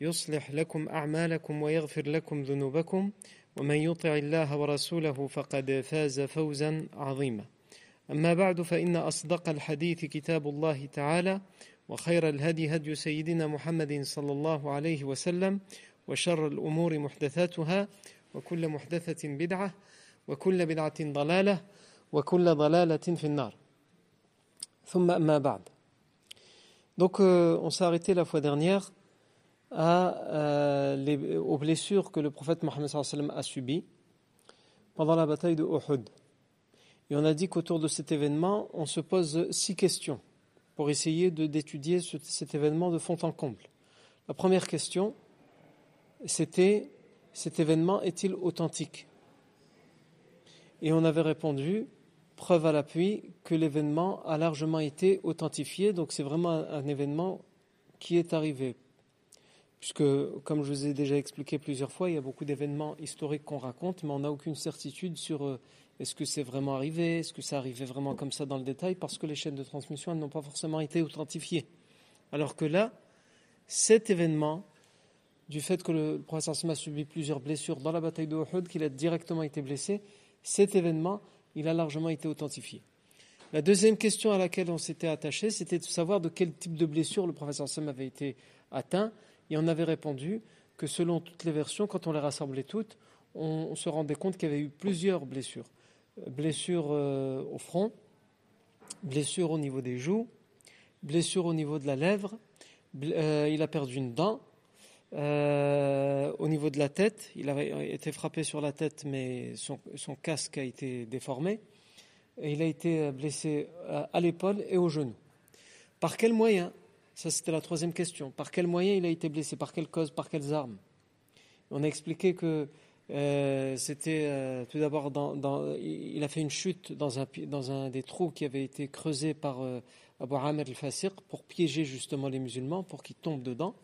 يصلح لكم أعمالكم ويغفر لكم ذنوبكم ومن يطع الله ورسوله فقد فاز فوزا عظيما. أما بعد فإن أصدق الحديث كتاب الله تعالى وخير الهدي هدي سيدنا محمد صلى الله عليه وسلم وشر الأمور محدثاتها وكل محدثة بدعة وكل بدعة ضلالة وكل ضلالة في النار. ثم أما بعد. Donc, euh, on s'est arrêté la fois dernière euh, aux blessures que le prophète Mohammed a subies pendant la bataille de Uhud. Et on a dit qu'autour de cet événement, on se pose six questions pour essayer d'étudier cet événement de fond en comble. La première question, c'était cet événement est-il authentique? Et on avait répondu, preuve à l'appui, que l'événement a largement été authentifié, donc c'est vraiment un événement qui est arrivé puisque, comme je vous ai déjà expliqué plusieurs fois, il y a beaucoup d'événements historiques qu'on raconte, mais on n'a aucune certitude sur euh, est-ce que c'est vraiment arrivé, est-ce que ça arrivait vraiment comme ça dans le détail, parce que les chaînes de transmission n'ont pas forcément été authentifiées. Alors que là, cet événement, du fait que le professeur Sima a subi plusieurs blessures dans la bataille de Uhud, qu'il a directement été blessé, cet événement, il a largement été authentifié. La deuxième question à laquelle on s'était attaché, c'était de savoir de quel type de blessure le professeur Sam avait été atteint. Et on avait répondu que selon toutes les versions, quand on les rassemblait toutes, on, se rendait compte qu'il y avait eu plusieurs blessures. Blessures euh, au front, blessures au niveau des joues, blessures au niveau de la lèvre, euh, il a perdu une dent. Euh, au niveau de la tête, il avait été frappé sur la tête, mais son, casque a été déformé. Il a été blessé à l'épaule et au genou. Par quel moyen? Ça, c'était la troisième question. Par quel moyen il a été blessé? Par quelle cause? Par quelles armes? On a expliqué que euh, c'était euh, tout d'abord, il a fait une chute dans un, des trous qui avait été creusé par euh, Abu al-Fasir pour piéger justement les musulmans, pour qu'ils tombent dedans.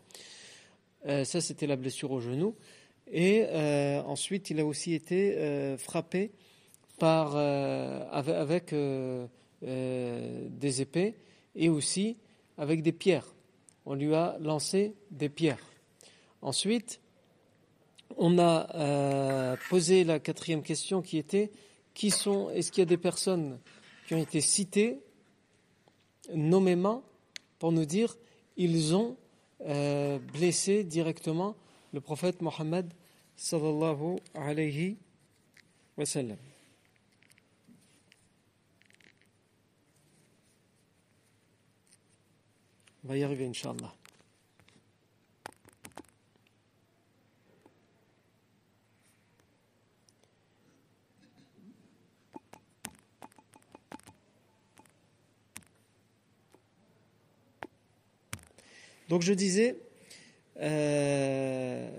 ça, c'était la blessure au genou. Et ensuite, il a aussi été frappé avec des épées et aussi avec des pierres. On lui a lancé des pierres. Ensuite, on a euh, posé la quatrième question qui était qui sont, est-ce qu'il y a des personnes qui ont été citées nommément pour nous dire ils ont euh, blessé directement le prophète Mohammed sallallahu alayhi wa sallam. On va y arriver, Inch'Allah. Donc je disais, euh,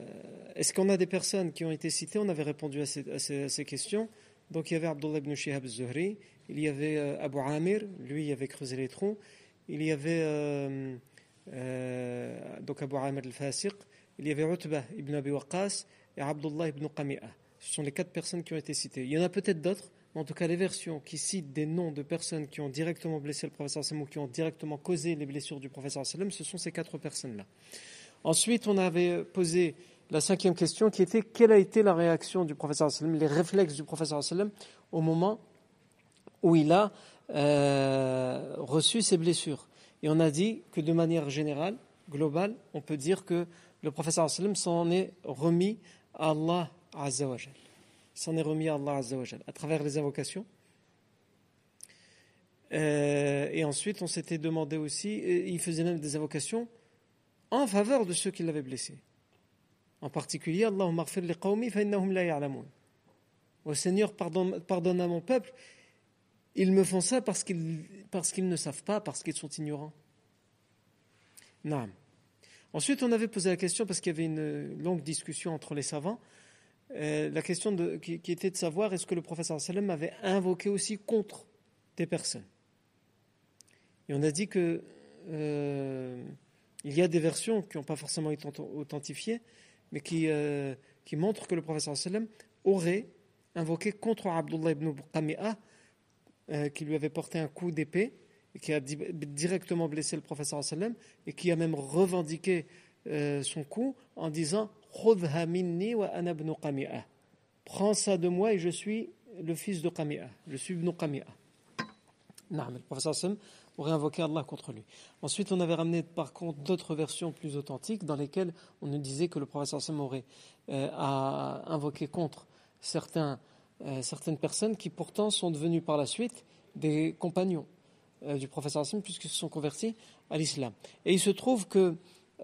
est-ce qu'on a des personnes qui ont été citées? On avait répondu à ces, questions. Donc il y avait Abdullah ibn Shihab zuhri il y avait euh, Abu Amir, lui il avait creusé les troncs, il y avait euh, euh, donc Abu Amr al-Fasiq, il y avait Utbah ibn Abi Waqqas et Abdullah ibn Qami'a. Ce sont les quatre personnes qui ont été citées. Il y en a peut-être d'autres, mais en tout cas les versions qui citent des noms de personnes qui ont directement blessé le professeur ou qui ont directement causé les blessures du professeur ce sont ces quatre personnes-là. Ensuite, on avait posé la cinquième question qui était quelle a été la réaction du professeur les réflexes du professeur au moment où il a euh, reçu ces blessures. Et on a dit que de manière générale, globale, on peut dire que le professeur sallam s'en est remis à Allah Azzawajal. s'en est remis à Allah Azzawajal à travers les invocations. Euh, et ensuite, on s'était demandé aussi, il faisait même des invocations en faveur de ceux qui l'avaient blessé. En particulier, Allahumma li qawmi fa innahum la ya'lamun. Au Seigneur, pardonne, à mon peuple. Ils me font ça parce qu'ils, ne savent pas, parce qu'ils sont ignorants. Ensuite, on avait posé la question, parce qu'il y avait une longue discussion entre les savants, euh, la question qui, était de savoir est-ce que le professeur avait invoqué aussi contre des personnes? Et on a dit que euh, il y a des versions qui n'ont pas forcément été authentifiées, mais qui, euh, qui montrent que le professeur aurait invoqué contre Abdullah ibn Qami'a, qui lui avait porté un coup d'épée et qui a directement blessé le professeur sallam et qui a même revendiqué son coup en disant Prends ça de moi et je suis le fils de Qami'a. Je suis Ibn Qami'a. Le professeur Sam aurait invoqué Allah contre lui. Ensuite, on avait ramené par contre d'autres versions plus authentiques dans lesquelles on nous disait que le professeur Sam aurait euh, invoqué contre certains, euh, certaines personnes qui pourtant sont devenues par la suite des compagnons euh, du professeur Sam puisqu'ils se sont convertis à l'islam. Et il se trouve que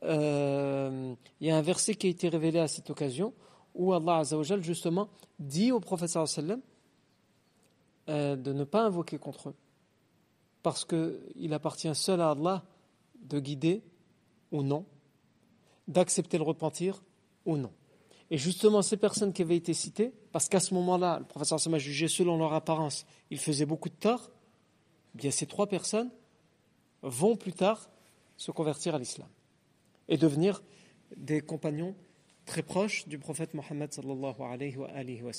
euh, il y a un verset qui a été révélé à cette occasion où Allah Azzawajal justement dit au professeur sallam de ne pas invoquer contre eux parce qu'il appartient seul à Allah de guider ou non, d'accepter le repentir ou non. Et justement, ces personnes qui avaient été citées, parce qu'à ce moment-là, le professeur Sallam a jugé selon leur apparence, ils faisaient beaucoup de tort, eh bien ces trois personnes vont plus tard se convertir à l'islam et devenir des compagnons très proches du prophète Mohammed sallallahu alayhi wa.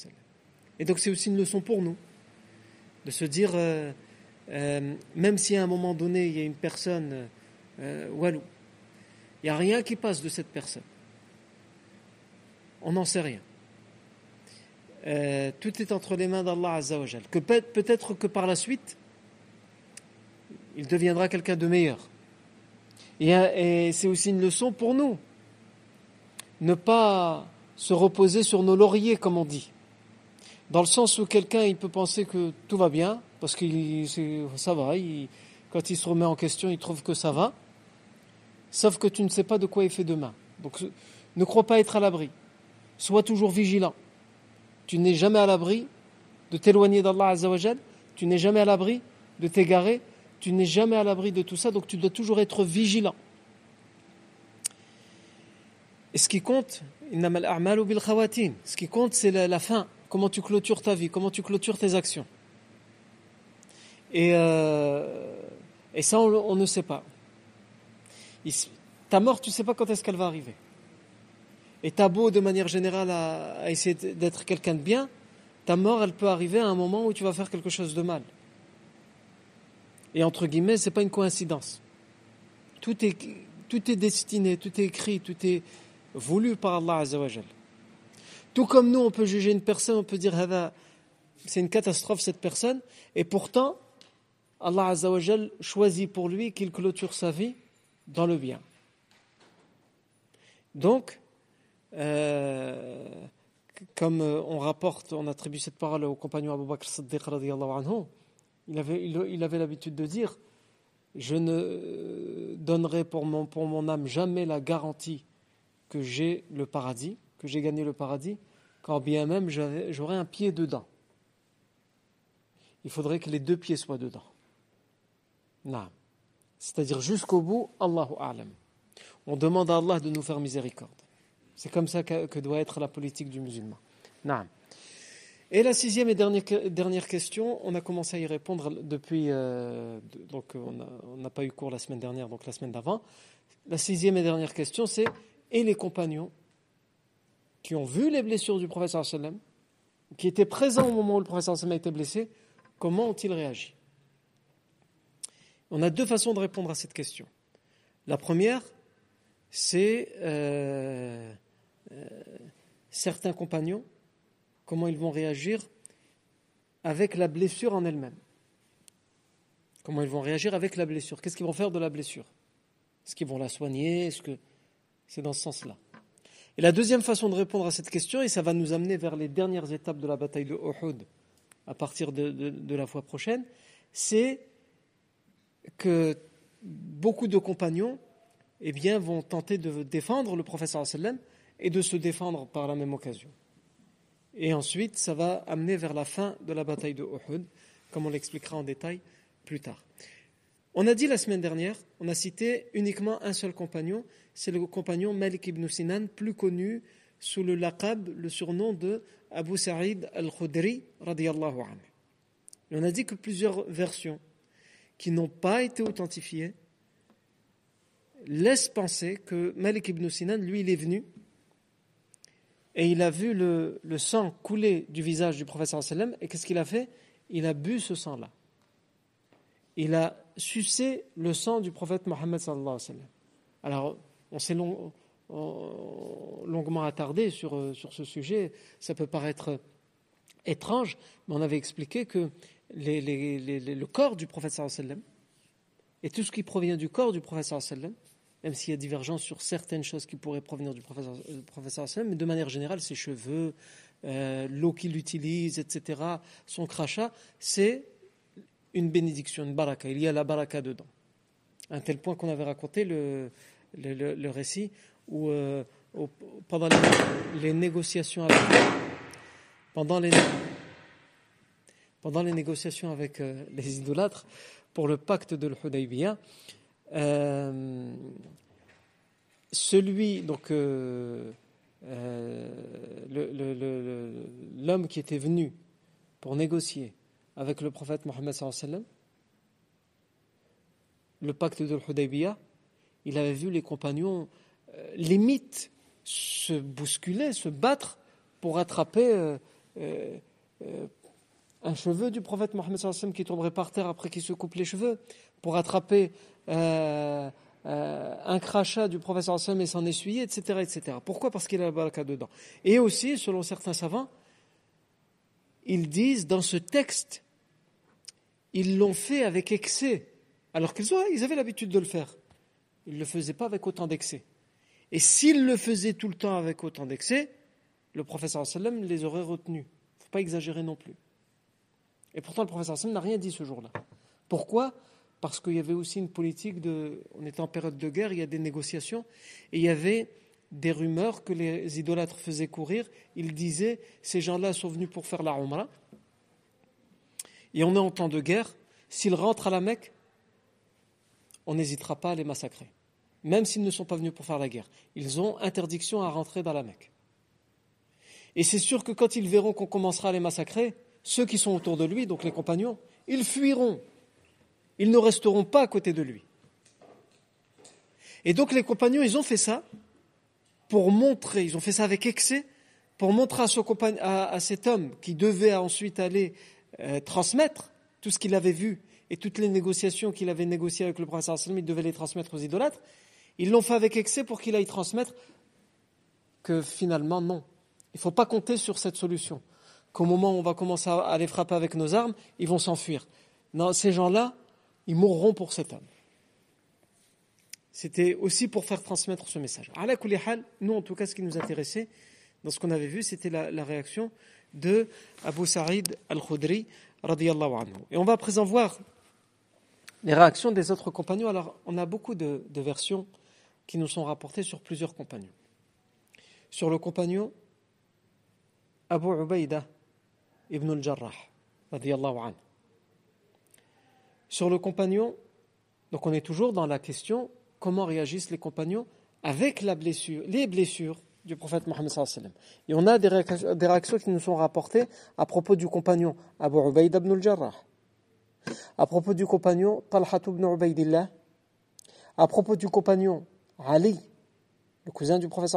Et donc c'est aussi une leçon pour nous de se dire, euh, euh, même si à un moment donné il y a une personne euh, walou, il n'y a rien qui passe de cette personne. On n'en sait rien. Euh, tout est entre les mains d'Allah Azzawajal. Que peut-être que par la suite, il deviendra quelqu'un de meilleur. Et, c'est aussi une leçon pour nous. Ne pas se reposer sur nos lauriers, comme on dit. Dans le sens où quelqu'un, il peut penser que tout va bien, parce que ça va, quand il se remet en question, il trouve que ça va, sauf que tu ne sais pas de quoi il fait demain. Donc ne crois pas être à l'abri. Sois toujours vigilant. Tu n'es jamais à l'abri de t'éloigner d'Allah Azzawajal, tu n'es jamais à l'abri de t'égarer, tu n'es jamais à l'abri de tout ça, donc tu dois toujours être vigilant. Et ce qui compte, ce qui compte, c'est la, fin, comment tu clôtures ta vie, comment tu clôtures tes actions. Et, euh, et ça, on, ne sait pas. ta mort, tu ne sais pas quand est-ce qu'elle va arriver. Et ta beau, de manière générale, à essayer d'être quelqu'un de bien, ta mort, elle peut arriver à un moment où tu vas faire quelque chose de mal. Et entre guillemets, ce n'est pas une coïncidence. Tout est, tout est destiné, tout est écrit, tout est voulu par Allah Azzawajal. Tout comme nous, on peut juger une personne, on peut dire c'est une catastrophe cette personne, et pourtant, Allah Azzawajal choisit pour lui qu'il clôture sa vie dans le bien. Donc, euh, comme on rapporte, on attribue cette parole au compagnon Abu Bakr Siddiq anhu, il avait, il, avait l'habitude de dire Je ne donnerai pour mon, pour mon âme jamais la garantie que j'ai le paradis, que j'ai gagné le paradis, quand bien même j'aurai un pied dedans. Il faudrait que les deux pieds soient dedans. C'est-à-dire jusqu'au bout, Allahu A'lam. On demande à Allah de nous faire miséricorde. C'est comme ça que, que, doit être la politique du musulman. Naam. Et la sixième et dernière, question, on a commencé à y répondre depuis, euh, donc on n'a pas eu cours la semaine dernière, donc la semaine d'avant. La sixième et dernière question, c'est et les compagnons qui ont vu les blessures du professeur sallam, qui étaient présents au moment où le professeur sallam a été blessé, comment ont-ils réagi? On a deux façons de répondre à cette question. La première, c'est euh, euh, certains compagnons comment ils vont réagir avec la blessure en elle-même. Comment ils vont réagir avec la blessure. Qu'est-ce qu'ils vont faire de la blessure? Est-ce qu'ils vont la soigner? Est-ce que c'est dans ce sens-là? Et la deuxième façon de répondre à cette question, et ça va nous amener vers les dernières étapes de la bataille de Uhud à partir de, la fois prochaine, c'est que beaucoup de compagnons eh bien, vont tenter de défendre le professeur et de se défendre par la même occasion. Et ensuite, ça va amener vers la fin de la bataille de Uhud, comme on l'expliquera en détail plus tard. On a dit la semaine dernière, on a cité uniquement un seul compagnon, c'est le compagnon Malik ibn Sinan, plus connu sous le laqab, le surnom de Abu Sa'id al-Khudri, radiyallahu anhu. On a dit que plusieurs versions qui n'ont pas été authentifiées laissent penser que Malik ibn Sinan, lui, il est venu et il a vu le, sang couler du visage du professeur sallam et qu'est-ce qu'il a fait? Il a bu ce sang-là. Il a sucé le sang du prophète Mohammed sallam. Alors, on s'est longuement attardé sur, sur ce sujet. Ça peut paraître étrange, mais on avait expliqué que le corps du prophète sallam et tout ce qui provient du corps du prophète sallam même s'il y a divergence sur certaines choses qui pourraient provenir du professeur, euh, professeur mais de manière générale, ses cheveux, euh, l'eau qu'il utilise, etc., son crachat, c'est une bénédiction, une baraka. Il y a la baraka dedans. Un tel point qu'on avait raconté le, récit où, euh, pendant les, négociations avec pendant les, pendant les négociations avec les idolâtres pour le pacte de l'Hudaybiyah, euh, celui, donc, euh, euh, l'homme qui était venu pour négocier avec le prophète Mohammed le pacte de l'Hudaybiyah, il avait vu les compagnons limite se bousculer, se battre pour attraper un cheveu du prophète Mohammed qui tomberait par terre après qu'il se coupe les cheveux, pour attraper euh, euh, un crachat du professeur Sam et s'en essuyer, etc., etc. Pourquoi Parce qu'il a la baraka dedans. Et aussi, selon certains savants, ils disent dans ce texte, ils l'ont fait avec excès, alors qu'ils ils avaient l'habitude de le faire. Ils ne le faisaient pas avec autant d'excès. Et s'ils le faisaient tout le temps avec autant d'excès, le professeur sallam les aurait retenus. Il ne faut pas exagérer non plus. Et pourtant, le professeur sallam n'a rien dit ce jour-là. Pourquoi? Parce qu'il y avait aussi une politique de. On était en période de guerre, il y a des négociations, et il y avait des rumeurs que les idolâtres faisaient courir. Ils disaient ces gens-là sont venus pour faire la Umrah, et on est en temps de guerre. S'ils rentrent à la Mecque, on n'hésitera pas à les massacrer, même s'ils ne sont pas venus pour faire la guerre. Ils ont interdiction à rentrer dans la Mecque. Et c'est sûr que quand ils verront qu'on commencera à les massacrer, ceux qui sont autour de lui, donc les compagnons, ils fuiront ils ne resteront pas à côté de lui. Et donc les compagnons, ils ont fait ça pour montrer, ils ont fait ça avec excès, pour montrer à, cet homme qui devait ensuite aller euh, transmettre tout ce qu'il avait vu et toutes les négociations qu'il avait négociées avec le prophète il devait les transmettre aux idolâtres. Ils l'ont fait avec excès pour qu'il aille transmettre que finalement, non. Il ne faut pas compter sur cette solution. Qu'au moment où on va commencer à les frapper avec nos armes, ils vont s'enfuir. Non, ces gens-là, ils mourront pour cet homme. C'était aussi pour faire transmettre ce message. Nous en tout cas, ce qui nous intéressait dans ce qu'on avait vu, c'était la, réaction de Abu Sa'id al-Khudri, anhu. Et on va à présent voir les réactions des autres compagnons. Alors, on a beaucoup de, versions qui nous sont rapportées sur plusieurs compagnons. Sur le compagnon Abu Ubaida ibn al-Jarrah, anhu sur le compagnon, donc on est toujours dans la question comment réagissent les compagnons avec les blessures du prophète Mohammed Et on a des réactions, qui nous sont rapportées à propos du compagnon Abu Ubaid ibn al-Jarrah, à propos du compagnon Talha ibn Ubaidillah, à propos du compagnon Ali, le cousin du prophète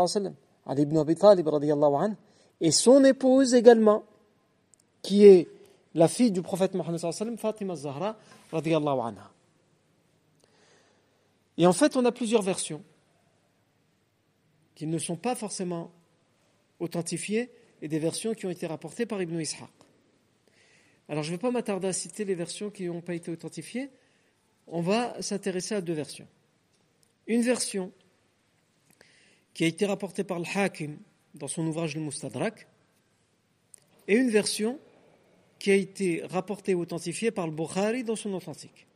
Ali ibn Abi Talib et son épouse également, qui est la fille du prophète Mohammed Fatima Zahra anha. Et en fait, on a plusieurs versions qui ne sont pas forcément authentifiées et des versions qui ont été rapportées par Ibn Ishaq. Alors, je ne vais pas m'attarder à citer les versions qui n'ont pas été authentifiées. On va s'intéresser à deux versions. Une version qui a été rapportée par le Hakim dans son ouvrage Le Mustadrak, et une version qui a été rapportée et authentifiée par le Bukhari dans son authentique.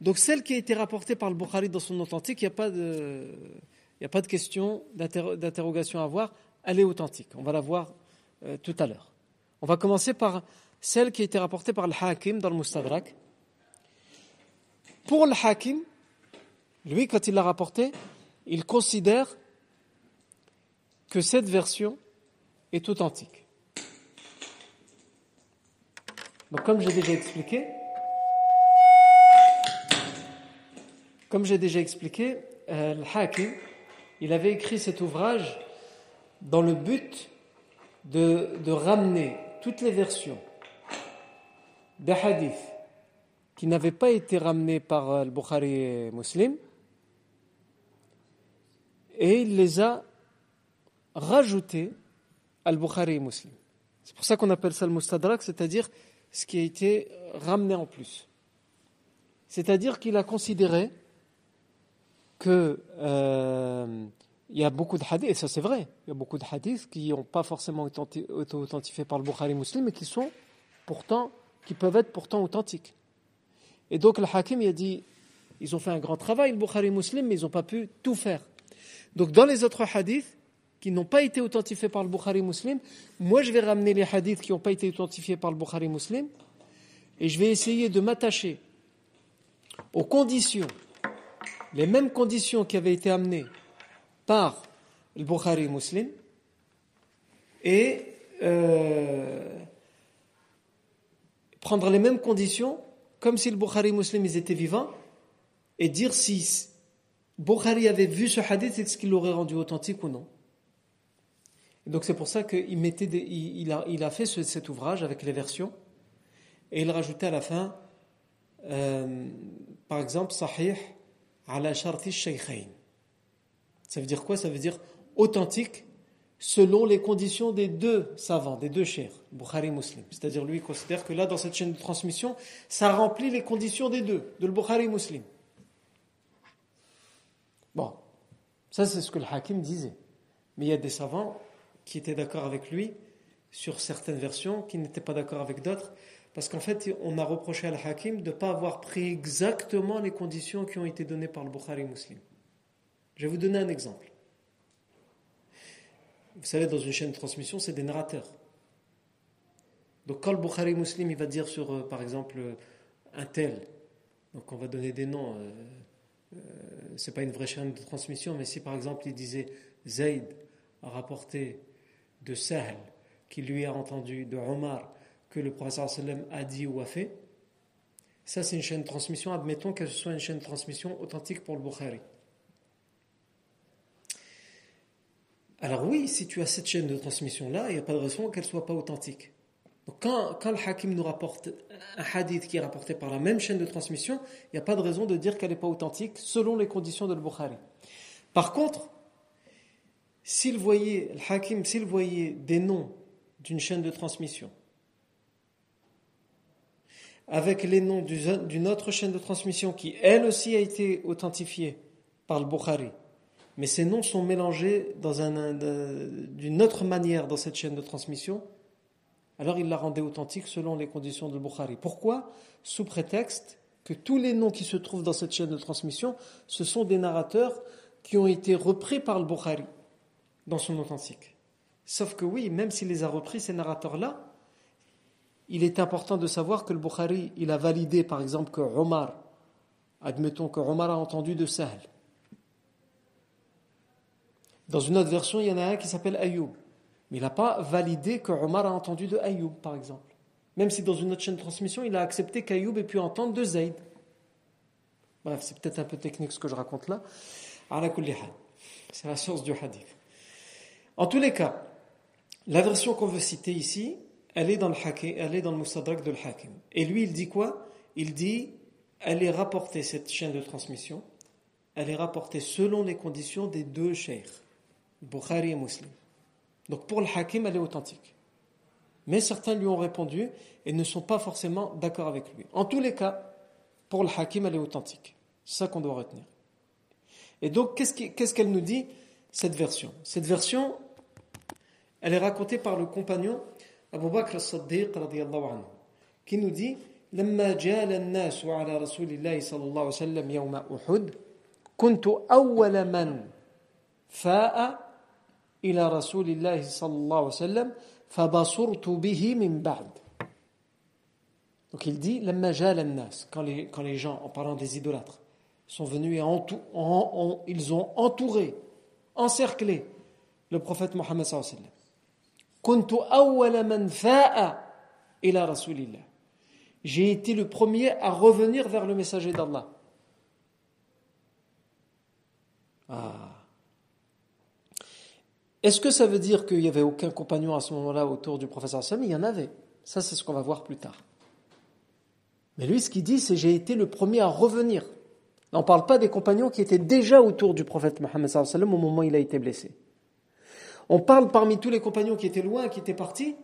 Donc celle qui a été rapportée par le Bukhari dans son authentique, il n'y a pas de, a question d'interrogation à avoir, elle est authentique. On va la voir euh, tout à l'heure. On va commencer par celle qui a été rapportée par le Hakim dans le Mustadrak. Pour le Hakim, lui, quand il l'a rapportée, il considère que cette version est authentique. Comme j'ai déjà expliqué, comme j'ai déjà expliqué, euh, le Hakim, il avait écrit cet ouvrage dans le but de, de ramener toutes les versions des hadiths qui n'avaient pas été ramenés par euh, le Bukhari Muslim, et il les a rajoutés al Bukhari et Muslim. C'est pour ça qu'on appelle ça le Mustadrak, c'est-à-dire ce qui a été ramené en plus. C'est-à-dire qu'il a considéré que euh, il y a beaucoup de hadiths, et ça c'est vrai, il y a beaucoup de hadiths qui n'ont pas forcément été authentifiés par le Bukhari Muslim, mais qui sont pourtant, qui peuvent être pourtant authentiques. Et donc le Hakim a dit, ils ont fait un grand travail, le Bukhari Muslim, mais ils n'ont pas pu tout faire. Donc dans les autres hadiths, qui n'ont pas été authentifiés par le Bukhari Muslim, moi je vais ramener les hadiths qui n'ont pas été authentifiés par le Bukhari Muslim, et je vais essayer de m'attacher aux conditions, les mêmes conditions qui avaient été amenées par le Bukhari Muslim, et euh, prendre les mêmes conditions, comme si le Bukhari Muslim ils étaient vivants, et dire si Bukhari avait vu ce hadith, est-ce qu'il l'aurait rendu authentique ou non donc c'est pour ça qu'il mettait il, a, il, a, fait cet ouvrage avec les versions et il rajoutait à la fin, euh, par exemple, Sahih ala sharti shaykhain. Ça veut dire quoi? Ça veut dire authentique selon les conditions des deux savants, des deux chers, Bukhari Muslim. C'est-à-dire lui il considère que là, dans cette chaîne de transmission, ça remplit les conditions des deux, de le Bukhari Muslim. Bon, ça c'est ce que le Hakim disait. Mais il y a des savants qui étaient d'accord avec lui sur certaines versions, qui n'étaient pas d'accord avec d'autres, parce qu'en fait, on a reproché à Al-Hakim de ne pas avoir pris exactement les conditions qui ont été données par le Bukhari Muslim. Je vais vous donner un exemple. Vous savez, dans une chaîne de transmission, c'est des narrateurs. Donc quand le Bukhari Muslim il va dire sur, euh, par exemple, un tel, donc on va donner des noms, euh, euh, c'est pas une vraie chaîne de transmission, mais si par exemple il disait Zayd a rapporté de Sahl qui lui a entendu de Omar que le sallam a dit ou a fait, ça c'est une chaîne de transmission, admettons que ce soit une chaîne de transmission authentique pour le Bukhari. Alors oui, si tu as cette chaîne de transmission-là, il n'y a pas de raison qu'elle ne soit pas authentique. Quand, quand, le hakim nous rapporte un hadith qui est rapporté par la même chaîne de transmission, il n'y a pas de raison de dire qu'elle n'est pas authentique selon les conditions de le Bukhari. Par contre, s'il voyait, le hakim, s'il voyait des noms d'une chaîne de transmission, avec les noms d'une autre chaîne de transmission qui, elle aussi, a été authentifiée par le Bukhari, mais ces noms sont mélangés d'une autre manière dans cette chaîne de transmission, alors il la rendait authentique selon les conditions de Bukhari. Pourquoi? Sous prétexte que tous les noms qui se trouvent dans cette chaîne de transmission, ce sont des narrateurs qui ont été repris par le Bukhari dans son authentique. Sauf que oui, même s'il les a repris, ces narrateurs-là, il est important de savoir que le Bukhari, il a validé par exemple que Omar, admettons que Omar a entendu de Sahl. Dans une autre version, il y en a un qui s'appelle Ayoub. Mais il n'a pas validé que Omar a entendu de Ayoub, par exemple. Même si dans une autre chaîne de transmission, il a accepté qu'Ayoub ait pu entendre de Zayd. Bref, c'est peut-être un peu technique ce que je raconte là. C'est la source du hadith. En tous les cas, la version qu'on veut citer ici, elle est dans le hakim, elle est dans le de Hakim. Et lui, il dit quoi? Il dit, elle est rapportée, cette chaîne de transmission, elle est rapportée selon les conditions des deux cheikhs, Bukhari et Muslim. Donc pour le Hakim, elle est authentique. Mais certains lui ont répondu et ne sont pas forcément d'accord avec lui. En tous les cas, pour le Hakim, elle est authentique. C'est ça qu'on doit retenir. Et donc, qu'est-ce qu'elle nous dit. Cette version, elle est racontée par le compagnon Abu Bakr as-Siddiq anhu, qui nous dit لما جال الناس على رسول الله صلى الله عليه وسلم يوم أحد كنت أول من فاء إلى رسول الله صلى الله عليه وسلم فبصرت به من بعد Donc il dit لما جال الناس quand les, quand les gens en parlant des idolâtres sont venus et entou, en, en, ils ont entouré encerclé le prophète Mohammed صلى الله عليه وسلم كنت أول من فاء إلى رسول الله j'ai été le premier à revenir vers le messager d'Allah. Ah. Est-ce que ça veut dire qu'il n'y avait aucun compagnon à ce moment-là autour du professeur Sam Il y en avait. Ça, c'est ce qu'on va voir plus tard. Mais lui, ce qu'il dit, c'est j'ai été le premier à revenir. on ne parle pas des compagnons qui étaient déjà autour du prophète Mohammed au moment où il a été blessé. On parle parmi tous les compagnons qui étaient loin, qui étaient partis,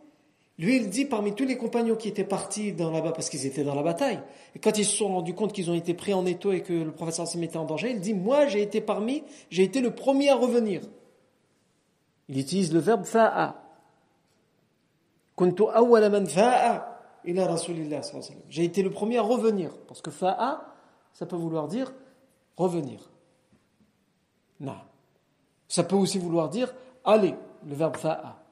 lui, il dit parmi tous les compagnons qui étaient partis dans là-bas parce qu'ils étaient dans la bataille, et quand ils se sont rendus compte qu'ils ont été pris en étau et que le professeur se mettait en danger, il dit Moi, j'ai été parmi, j'ai été le premier à revenir. Il utilise le verbe fa'a. J'ai été le premier à revenir. Parce que fa'a, ça peut vouloir dire revenir. Non. Ça peut aussi vouloir dire aller, le verbe fa'a.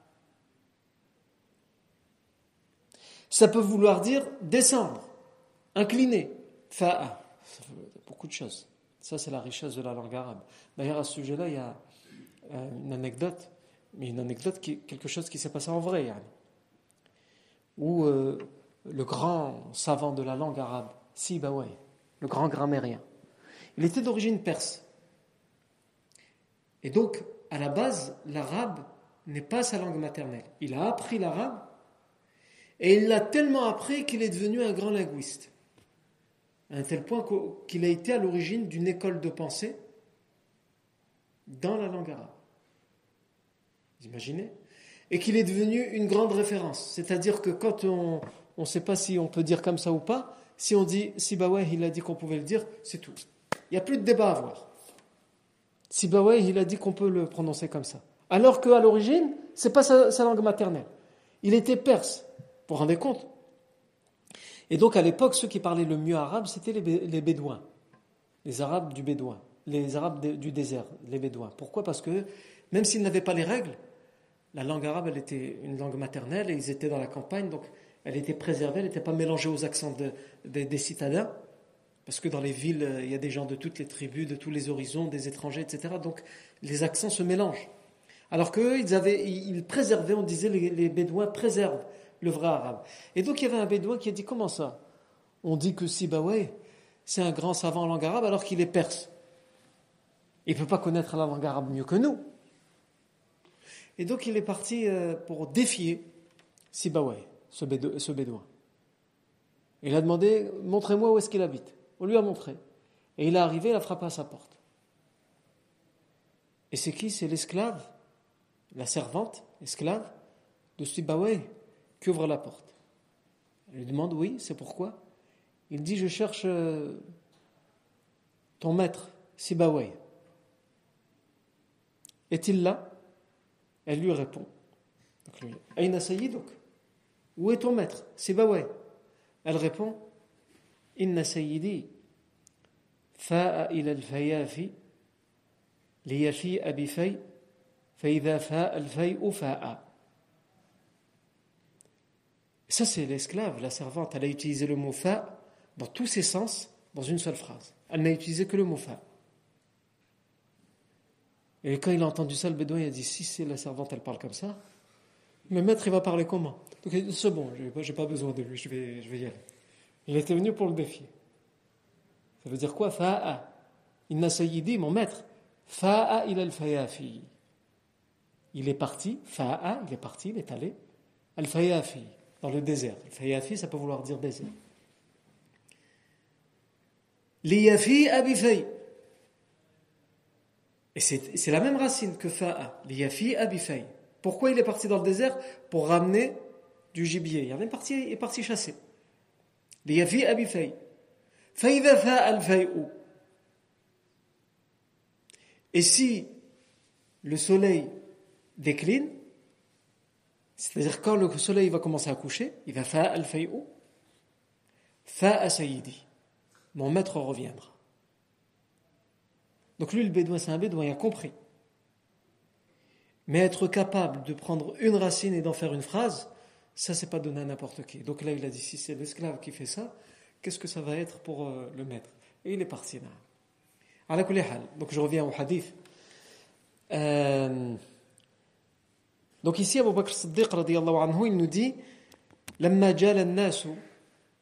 Ça peut vouloir dire descendre, incliner, fa'a. Beaucoup de choses. Ça, c'est la richesse de la langue arabe. D'ailleurs, à ce sujet-là, il y a euh, une anecdote, mais une anecdote qui quelque chose qui s'est passé en vrai, où euh, le grand savant de la langue arabe, Sibawai, le grand grammairien, il était d'origine perse. Et donc, à la base, l'arabe n'est pas sa langue maternelle. Il a appris l'arabe et il l'a tellement appris qu'il est devenu un grand linguiste. À un tel point qu'il a été à l'origine d'une école de pensée dans la langue arabe. Vous imaginez? Et qu'il est devenu une grande référence. C'est-à-dire que quand on ne sait pas si on peut dire comme ça ou pas, si on dit Sibawayh, il a dit qu'on pouvait le dire, c'est tout. Il n'y a plus de débat à avoir. Sibawayh, il a dit qu'on peut le prononcer comme ça. Alors qu'à l'origine, ce n'est pas sa, sa langue maternelle. Il était perse. Vous vous rendez compte? Et donc à l'époque, ceux qui parlaient le mieux arabe, c'était les, Bédouins, les Arabes du Bédouin, les Arabes du désert, les Bédouins. Pourquoi? Parce que même s'ils n'avaient pas les règles, la langue arabe, elle était une langue maternelle et ils étaient dans la campagne, donc elle était préservée, elle n'était pas mélangée aux accents des citadins. Parce que dans les villes, il y a des gens de toutes les tribus, de tous les horizons, des étrangers, etc. Donc les accents se mélangent. Alors qu'eux, ils, avaient, ils préservaient, on disait, les, Bédouins préservent le vrai arabe. Et donc il y avait un bédouin qui a dit Comment ça? On dit que Sibawayh, c'est un grand savant en langue arabe alors qu'il est perse. Il ne peut pas connaître la langue arabe mieux que nous. Et donc il est parti euh, pour défier Sibawayh, ce, bédouin. Il a demandé Montrez-moi où est-ce qu'il habite. On lui a montré. Et il est arrivé, il a frappé à sa porte. Et c'est qui? C'est l'esclave, la servante, esclave de Sibawayh qui ouvre la porte. Elle lui demande Oui, c'est pourquoi? Il dit Je cherche euh, ton maître, Sibaway. Est-il là? Elle lui répond Aïna Sayyiduk Où est ton maître? Sibaway. Elle répond Inna Sayyidi fa'a ila al-fayafi liyafi bifay فإذا فاء الفيء فاء ça, c'est l'esclave, la servante. Elle a utilisé le mot fa dans tous ses sens, dans une seule phrase. Elle n'a utilisé que le mot fa. Et quand il a entendu ça, le bédouin il a dit Si c'est la servante, elle parle comme ça, mais maître, il va parler comment Donc c'est bon, je n'ai pas besoin de lui, je vais, je vais y aller. Il était venu pour le défier. Ça veut dire quoi Fa'a? Inna sayyidi, mon maître. Fa'a il al-fayafi. Il est parti, fa'a, il est parti, il est allé. Al-fayafi dans le désert. Fayafi, ça peut vouloir dire désert. Liyafi abifay. Et c'est la même racine que fa'a. Liyafi abifay. Pourquoi il est parti dans le désert? Pour ramener du gibier. Il est parti, il est parti chasser. Et si le soleil décline, c'est-à-dire quand le soleil va commencer à coucher, il va faire al-fay'u, fa sayyidi. Mon maître reviendra. Donc lui, le bédouin, c'est un bédouin, il a compris. Mais être capable de prendre une racine et d'en faire une phrase, ça, c'est pas donné à n'importe qui. Donc là, il a dit si c'est l'esclave qui fait ça, qu'est-ce que ça va être pour euh, le maître Et il est parti là. Donc je reviens au hadith. Euh, donc ici, Abu Bakr Siddiq anhu, il nous dit لما جال الناس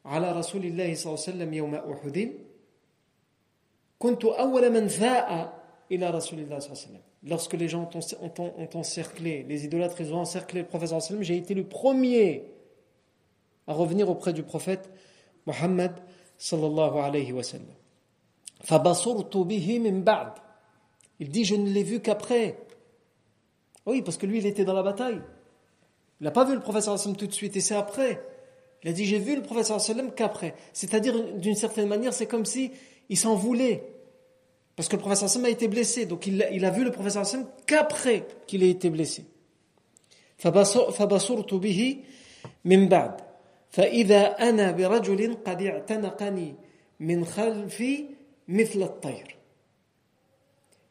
على رسول الله صلى الله عليه وسلم يوم أحد كنت أول من ذاء il a Lorsque les gens ont, ont, ont, encerclé, les idolâtres, ils ont encerclé le prophète j'ai été le premier à revenir auprès du prophète Mohammed sallallahu alayhi wa sallam. Il dit, je ne l'ai vu qu'après. Oui, parce que lui, il était dans la bataille. Il n'a pas vu le professeur sallam tout de suite, et c'est après. Il a dit, j'ai vu le professeur sallam qu'après. C'est-à-dire, d'une certaine manière, c'est comme si il s'en voulait. Parce que le professeur Hassan a été blessé, donc il, il a vu le professeur Hassan qu'après qu'il ait été blessé. فبصرت به من بعد فإذا أنا برجل قد اعتنقني من خلفي مثل الطير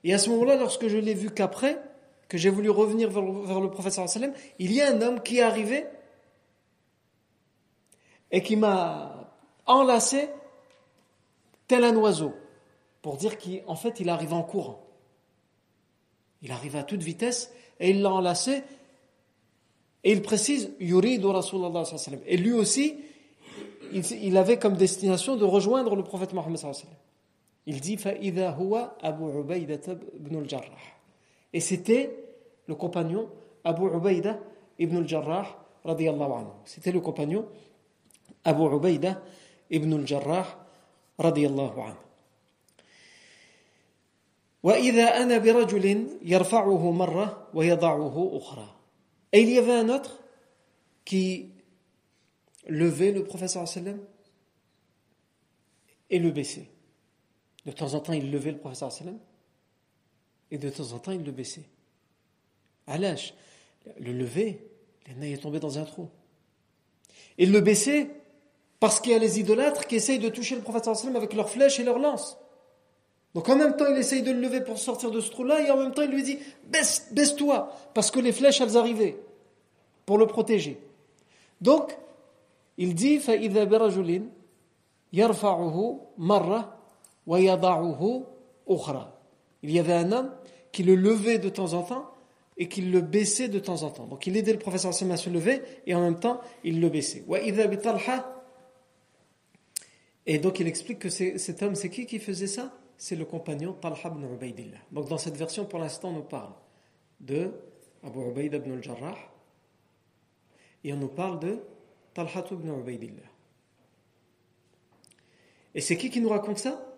Et à ce moment-là, lorsque je l'ai vu qu'après, que j'ai voulu revenir vers le, vers le professeur sallam, il y a un homme qui est arrivé et qui m'a enlacé tel un oiseau pour dire qu'en fait, il arrive en courant. Il arrive à toute vitesse et il l'a enlacé. Et il précise Yuridu Rasulallah. Et lui aussi, il, avait comme destination de rejoindre le prophète Mohammed. Il dit Fa'idha huwa Abu Ubaida ibn al-Jarrah. Et c'était le compagnon Abu Ubaida ibn al-Jarrah. C'était le compagnon Abu Ubaida ibn al-Jarrah. Et il y avait un autre qui levait le professeur et le baissait. De temps en temps, il levait le professeur sallam et de temps en temps, il le baissait. À l'âge, le lever, il est tombé dans un trou. Et le baisser parce qu'il y a les idolâtres qui essayent de toucher le professeur sallam avec leurs flèches et leurs lances. Donc en même temps, il essaye de le lever pour sortir de ce trou-là, et en même temps, il lui dit baisse, baisse-toi, parce que les flèches, elles arrivaient, pour le protéger. Donc, il dit فَإِذَا بِرَجُلٍ يَرْفَعُهُ مَرَّةً وَيَضَعُهُ أُخْرَى Il y avait un homme qui le levait de temps en temps et qui le baissait de temps en temps. Donc il aidait le professeur à se lever et en même temps il le baissait. Et donc il explique que cet homme, c'est qui qui faisait ça c'est le compagnon Talha ibn Ubaidillah. Donc dans cette version, pour l'instant, on nous parle de Abu Ubaid ibn al-Jarrah et on nous parle de Talha ibn Ubaidillah. Et c'est qui qui nous raconte ça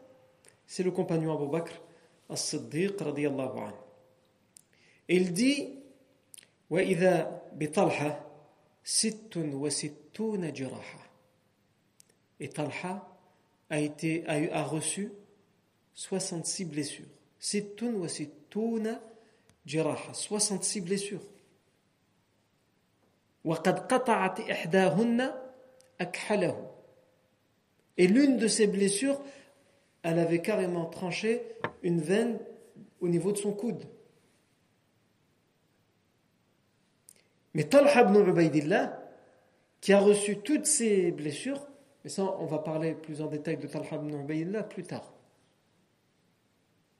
C'est le compagnon Abu Bakr as-Siddiq radiyallahu anhu. Et il dit وإذا بطلحة ست وستون جراحة Et Talha a, été, a, a reçu 66 blessures. Sittun wa sittuna jiraha. 66 blessures. Et l'une de ces blessures, elle avait carrément tranché une veine au niveau de son coude. Mais Talha ibn qui a reçu toutes ces blessures, mais ça on va parler plus en détail de Talha ibn Ubaidillah plus tard.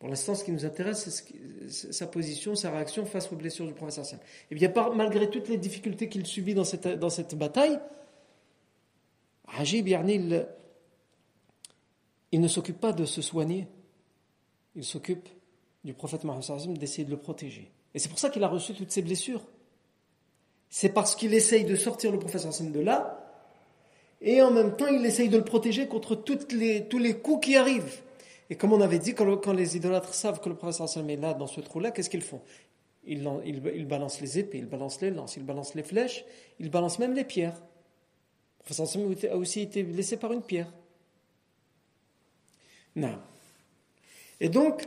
Pour l'instant, ce qui nous intéresse, c'est sa position, sa réaction face aux blessures du professeur Sam. Et bien, malgré toutes les difficultés qu'il subit dans cette, bataille, Ajib, il, il ne s'occupe pas de se soigner. Il s'occupe du prophète Mohammed d'essayer de le protéger. Et c'est pour ça qu'il a reçu toutes ces blessures. C'est parce qu'il essaye de sortir le prophète de là, et en même temps, il essaye de le protéger contre tous les coups qui arrivent. Et comme on avait dit, quand, les idolâtres savent que le prophète est là, dans ce trou-là, qu'est-ce qu'ils font? Ils, ils, balancent les épées, ils balancent les lances, ils balancent les flèches, ils balancent même les pierres. Le prophète a aussi été blessé par une pierre. Non. Et donc,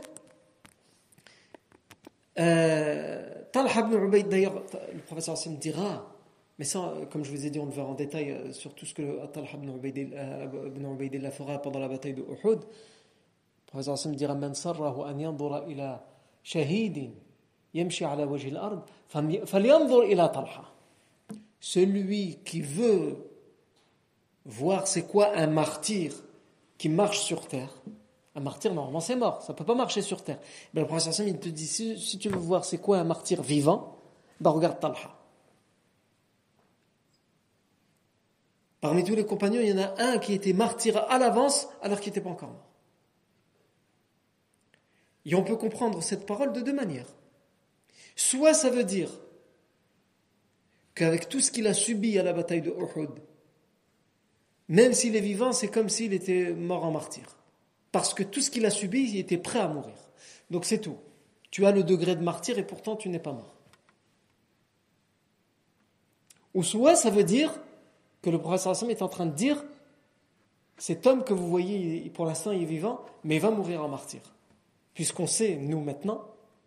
Euh, Talha ibn Ubayd, d'ailleurs, le professeur dira, mais ça, comme je vous ai dit, on le verra en détail euh, sur tout ce que Talha ibn Ubaydillah fera pendant la bataille de Uhud. Celui qui veut voir c'est quoi un martyr qui marche sur terre, un martyr, normalement, c'est mort. Ça ne peut pas marcher sur terre. Ben, le Sam, il te dit si, tu veux voir c'est quoi un martyr vivant, ben, regarde Talha. Parmi tous les compagnons, il y en a un qui était martyr à l'avance alors qu'il n'était pas encore mort. Et on peut comprendre cette parole de deux manières. Soit ça veut dire qu'avec tout ce qu'il a subi à la bataille de Uhud, même s'il est vivant, c'est comme s'il était mort en martyr parce que tout ce qu'il a subi, il était prêt à mourir. Donc c'est tout. Tu as le degré de martyr et pourtant tu n'es pas mort. Ou soit ça veut dire que le prophète sallam est en train de dire cet homme que vous voyez, pour l'instant il est vivant, mais il va mourir en martyr. Puisqu'on sait, nous maintenant,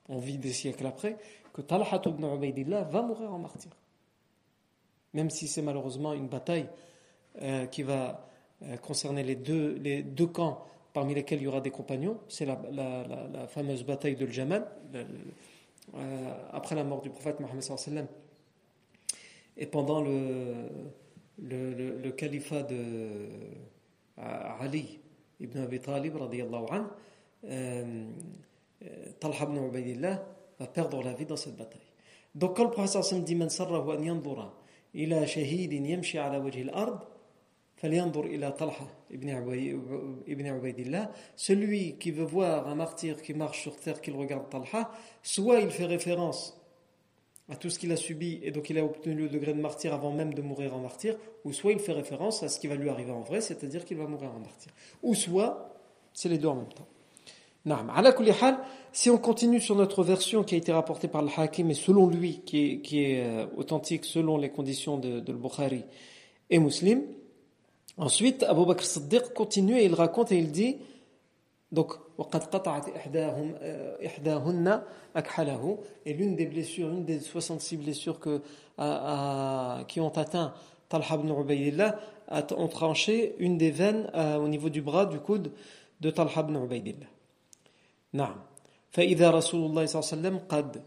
on vit des siècles après, que Talha ibn Ubaidillah va mourir en martyr. Même si c'est malheureusement une bataille euh, qui va euh, concerner les deux, camps parmi lesquels il y aura des compagnons. C'est la, fameuse bataille de Jamal, euh, après la mort du prophète Mohammed sallam, et pendant le, le, califat de Ali ibn Abi Talib, an, euh, Talha ibn Ubaidillah va perdre la vie dans cette bataille. Donc quand le prophète sallam dit « Man sarrahu an yandura ila shahidin yamshi ala wajhi al-ard » celui qui veut voir un martyr qui marche sur terre, qu'il regarde Talha, soit il fait référence à tout ce qu'il a subi et donc il a obtenu le degré de martyr avant même de mourir en martyr, ou soit il fait référence à ce qui va lui arriver en vrai, c'est-à-dire qu'il va mourir en martyr. Ou soit, c'est les deux en même temps. Si on continue sur notre version qui a été rapportée par le Hakim et selon lui, qui est, euh, authentique selon les conditions de, de Bukhari et Muslim, Ensuite, Abu Bakr Siddiq continue et il raconte et il dit donc et l'une des blessures, une des 66 blessures que, qui ont atteint Talha ibn Ubaydillah ont tranché une des veines au niveau du bras, du coude de Talha ibn Ubaydillah. نعم فإذا رسول الله صلى الله عليه وسلم قد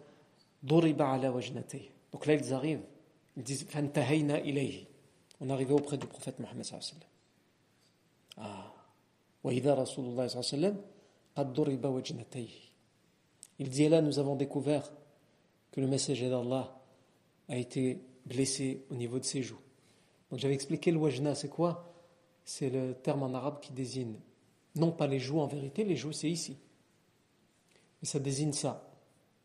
ضرب على وجنتيه donc là ils arrivent ils disent فانتهينا إليه on arrivait auprès du prophète Mohammed sallallahu Ah. Il dit là, nous avons découvert que le messager d'Allah a été blessé au niveau de ses joues. Donc j'avais expliqué le wajna, c'est quoi C'est le terme en arabe qui désigne non pas les joues en vérité, les joues c'est ici. Mais ça désigne ça.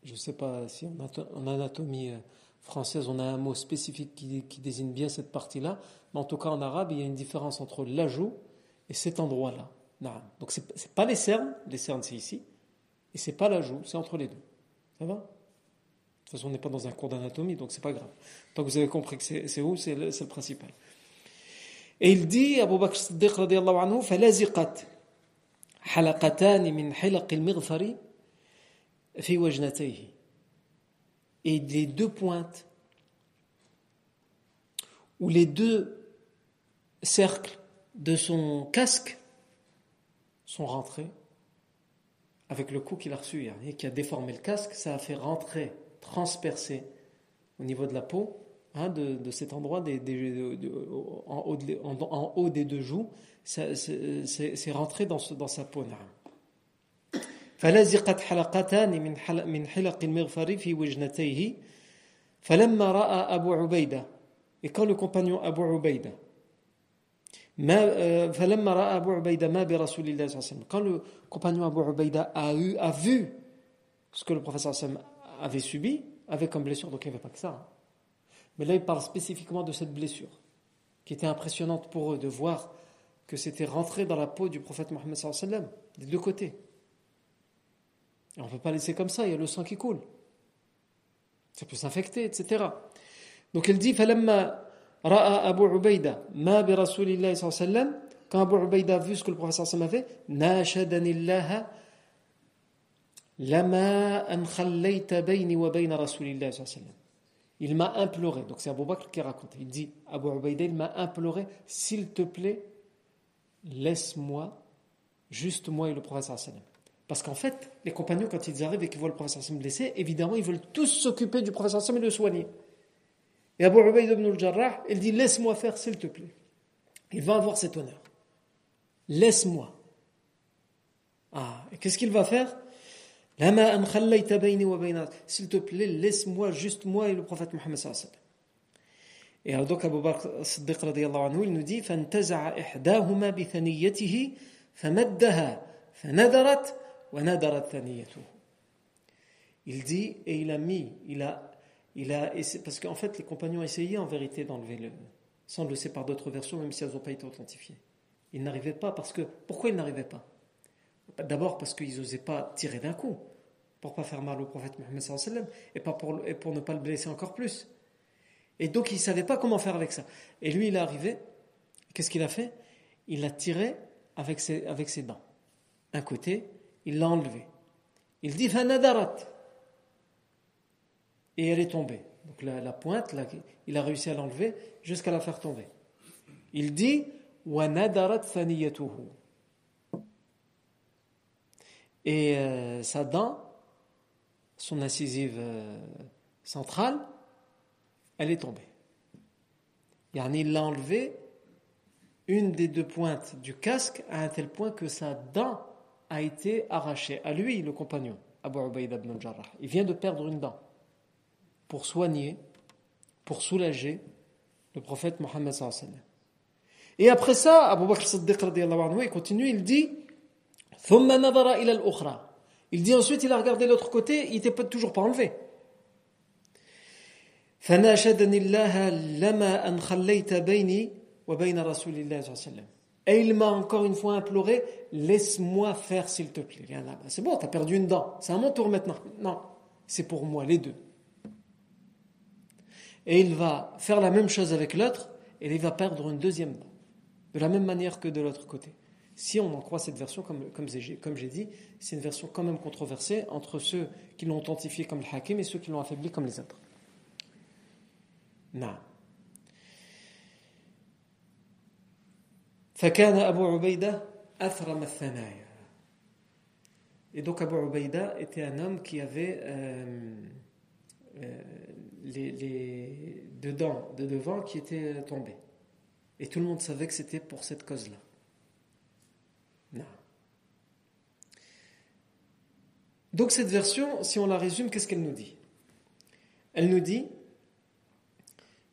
Je ne sais pas si en anatomie euh, française, on a un mot spécifique qui, désigne bien cette partie-là, mais en tout cas en arabe, il y a une différence entre la joue et cet endroit-là. Donc ce n'est pas les cernes, les cernes c'est ici, et c'est pas la joue, c'est entre les deux. Ça va De toute façon, on n'est pas dans un cours d'anatomie, donc c'est pas grave. Tant que vous avez compris que c'est où, c'est le, principal. Et il dit, Abu Bakr Siddiq radiallahu anhu, فلازقت حلقتان من حلق المغفر في وجنتيه et les deux pointes ou les deux cercles de son casque sont rentrés. Avec le coup qu'il a reçu et qui a déformé le casque, ça a fait rentrer, transpercer au niveau de la peau, hein, de, cet endroit des, en, haut des deux joues, c'est rentré dans, dans sa peau. فلزقت حلقتان من حلق من حلق المغفر في وجنتيه فلما رأى أبو عبيدة et quand le compagnon Abu Ubaida ما فلما رأى أبو عبيدة ما برسول الله صلى الله عليه وسلم quand le compagnon Abu Ubaida a eu a vu ce que le professeur sallam avait subi avait comme blessure donc il n'y avait pas que ça hein. mais là il parle spécifiquement de cette blessure qui était impressionnante pour eux de voir que c'était rentré dans la peau du prophète Mohammed sallallahu alayhi wa sallam des deux côtés Et on ne peut pas laisser comme ça, il y a le sang qui coule. Ça peut s'infecter, etc. Donc elle dit, ra'a Abu Ubaida, ma bi Rasulillahi sallam, quand Abu Ubaida a vu ce que le professeur sallam a fait, nashadanillaha lama an khallayta bayni wa bayna Rasulillahi sallam. Il m'a imploré, donc c'est Abu Bakr qui raconte, il dit, Abu Ubaida, il m'a imploré, s'il te plaît, laisse-moi, juste moi et le professeur sallam. Parce qu'en fait, les compagnons, quand ils arrivent et qu'ils voient le prophète sallam blessé, évidemment, ils veulent tous s'occuper du prophète sallam et le soigner. Et Abu Ubaid ibn al-Jarrah, il dit Laisse-moi faire, s'il te plaît. Il va avoir cet honneur. Laisse-moi. Ah, et qu'est-ce qu'il va faire S'il te plaît, laisse-moi, juste moi et le prophète Mohammed Et donc Abu Bakr Siddiq anhu, il nous dit فانتزع إحداهما بثنيته فمدها فنذرت ونذرت ثنيته. il dit et il a mis, il a il a parce qu'en fait, les compagnons essayaient en vérité d'enlever le. sans le sait par d'autres versions, même si elles n'ont pas été authentifiées. Ils n'arrivaient pas parce que. Pourquoi ils n'arrivaient pas? D'abord parce qu'ils n'osaient pas tirer d'un coup, pour pas faire mal au prophète Mohammed et, et pour ne pas le blesser encore plus. Et donc ils ne savaient pas comment faire avec ça. Et lui, il est arrivé, qu'est-ce qu'il a fait? Il l'a tiré avec ses, avec ses dents. Un côté, il l'a enlevé. Il dit Fanadarat et elle est tombée. Donc la, pointe, il a réussi à l'enlever jusqu'à la faire tomber. Il dit Et euh, sa dent, son incisive euh, centrale, elle est tombée. il l'a enlevé une des deux pointes du casque à un tel point que sa dent a été arrachée. À lui, le compagnon, Abu Ubaid ibn Jarrah. Il vient de perdre une dent pour soigner, pour soulager le prophète Mohammed Et après ça, Abu Bakr Siddiq anhu, il continue, il dit il dit ensuite, il a regardé l'autre côté, il n'était toujours pas enlevé. Et il m'a encore une fois imploré, laisse-moi faire s'il te plaît. C'est bon, tu as perdu une dent, c'est à mon tour maintenant. Non, c'est pour moi, les deux et il va faire la même chose avec l'autre, et il va perdre une deuxième dent. De la même manière que de l'autre côté. Si on en croit cette version, comme, comme j'ai dit, c'est une version quand même controversée entre ceux qui l'ont authentifié comme le hakim et ceux qui l'ont affaibli comme les autres. Non. Et donc Abu Ubaida était un homme qui avait euh, euh, les, les de devant qui étaient tombés. Et tout le monde savait que c'était pour cette cause-là. Non. Donc cette version, si on la résume, qu'est-ce qu'elle nous dit? Elle nous dit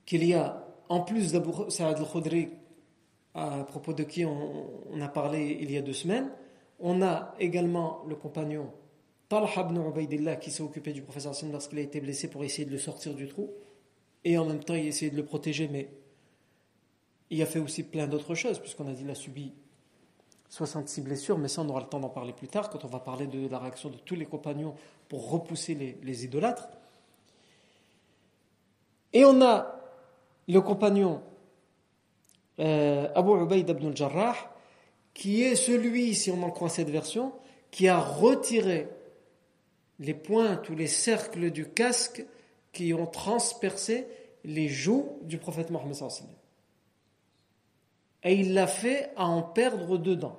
qu'il y a, en plus d'Abu Sa'ad al-Khudri, à propos de qui on, a parlé il y a deux semaines, on a également le compagnon Talha ibn Ubaidillah qui s'est occupé du professeur Hassan lorsqu'il a été blessé pour essayer de le sortir du trou. Et en même temps, il a essayé de le protéger, mais il a fait aussi plein d'autres choses, puisqu'on a dit qu'il a subi 66 blessures, mais ça, on aura le temps d'en parler plus tard, quand on va parler de la réaction de tous les compagnons pour repousser les, idolâtres. Et on a le compagnon euh, Abu Ubaid ibn al-Jarrah, qui est celui, si on en croit cette version, qui a retiré les pointes ou les cercles du casque qui ont transpercé les joues du prophète Mohammed. Et il l'a fait à en perdre dedans,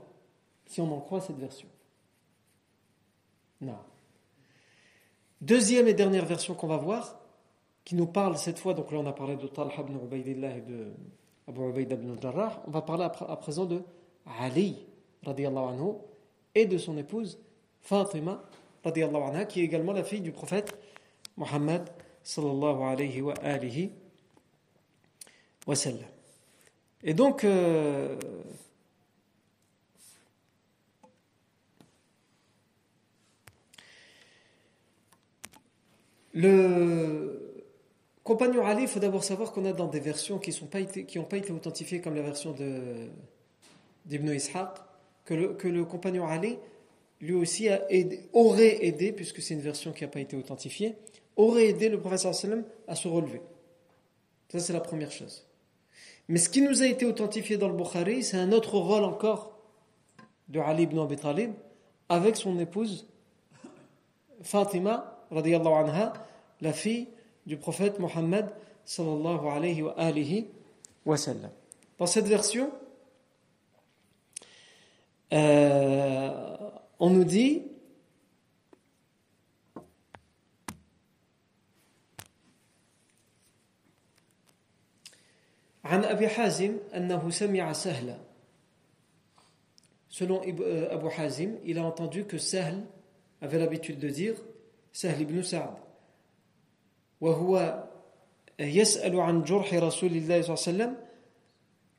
si on en croit cette version. Non. Deuxième et dernière version qu'on va voir, qui nous parle cette fois, donc là on a parlé de Talha ibn Ubaidillah et de Abu Ubaid ibn Jarrah, on va parler à présent de Ali, anhu, et de son épouse Fatima, anha, qui est également la fille du prophète Mohammed sallallahu alayhi wa alihi wa sallam. Et donc, euh, le compagnon Ali, il faut d'abord savoir qu'on a dans des versions qui n'ont pas, été, pas été authentifiées comme la version d'Ibn Ishaq, que le, que le compagnon Ali lui aussi aurait aidé, puisque c'est une version qui n'a pas été authentifiée, aurait aidé le prophète sallam à se relever. Ça, c'est la première chose. Mais ce qui nous a été authentifié dans le Bukhari, c'est un autre rôle encore de Ali ibn Abi Talib avec son épouse Fatima, anha, la fille du prophète Mohammed sallallahu alayhi wa alihi wa sallam. Dans cette version, euh, on nous dit عن أبي حازم أنه سمع سهلا Selon Abu Hazim, il a entendu que Sahl avait l'habitude de dire, Sahl ibn Sa'd, وهو يسأل عن جرح رسول الله صلى الله عليه وسلم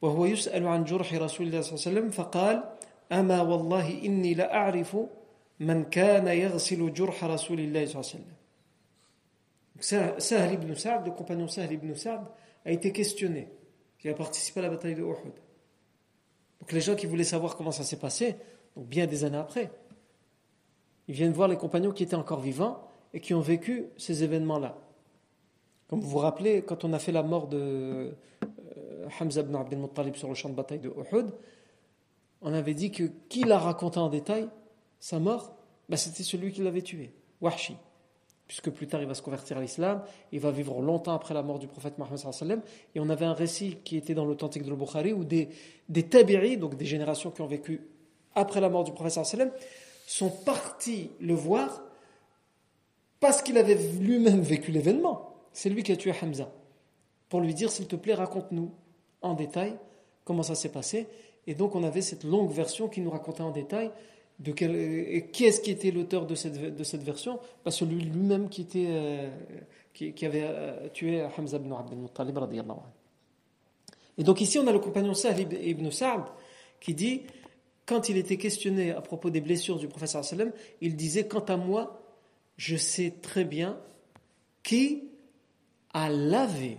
وهو يسأل عن جرح رسول الله صلى الله عليه وسلم فقال أما والله إني لأعرف من كان يغسل جرح رسول الله صلى الله عليه وسلم Sahl ibn Sa'd, le compagnon Sahl ibn Sa'd, a été questionné. Il a participé à la bataille de Uhud. Donc les gens qui voulaient savoir comment ça s'est passé, donc bien des années après, ils viennent voir les compagnons qui étaient encore vivants et qui ont vécu ces événements-là. Comme vous vous rappelez, quand on a fait la mort de euh, Hamza ibn Abdel Muttalib sur le champ de bataille de Uhud, on avait dit que qui l'a raconté en détail, sa mort, bah, c'était celui qui l'avait tué, Wahshi. Puisque plus tard il va se convertir à l'islam, il va vivre longtemps après la mort du prophète Mohammed et on avait un récit qui était dans l'authentique de l'Bukhari où des, des donc des générations qui ont vécu après la mort du prophète sont partis le voir parce qu'il avait lui-même vécu l'événement. C'est lui qui a tué Hamza. Pour lui dire, s'il te plaît, raconte-nous en détail comment ça s'est passé. Et donc, on avait cette longue version qui nous racontait en détail de quel, qui est-ce qui était l'auteur de cette, de cette version? Pas celui lui-même qui, euh, qui, avait euh, tué Hamza ibn Abdel Muttalib. Et donc, ici, on a le compagnon Sahl ibn Sa'd qui dit quand il était questionné à propos des blessures du professeur il disait Quant à moi, je sais très bien qui a lavé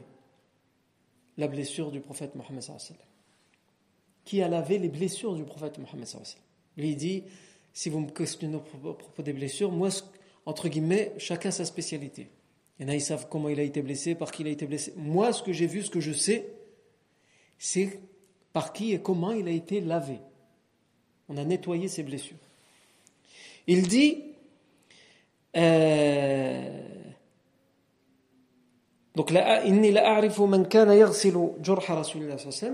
la blessure du prophète Mohammed qui a lavé les blessures du prophète Mohammed Lui dit, si vous me questionnez à propos des blessures, moi, entre guillemets, chacun sa spécialité. Il y en a, ils savent comment il a été blessé, par qui il a été blessé. Moi, ce que j'ai vu, ce que je sais, c'est par qui et comment il a été lavé. On a nettoyé ses blessures. Il dit, euh, donc,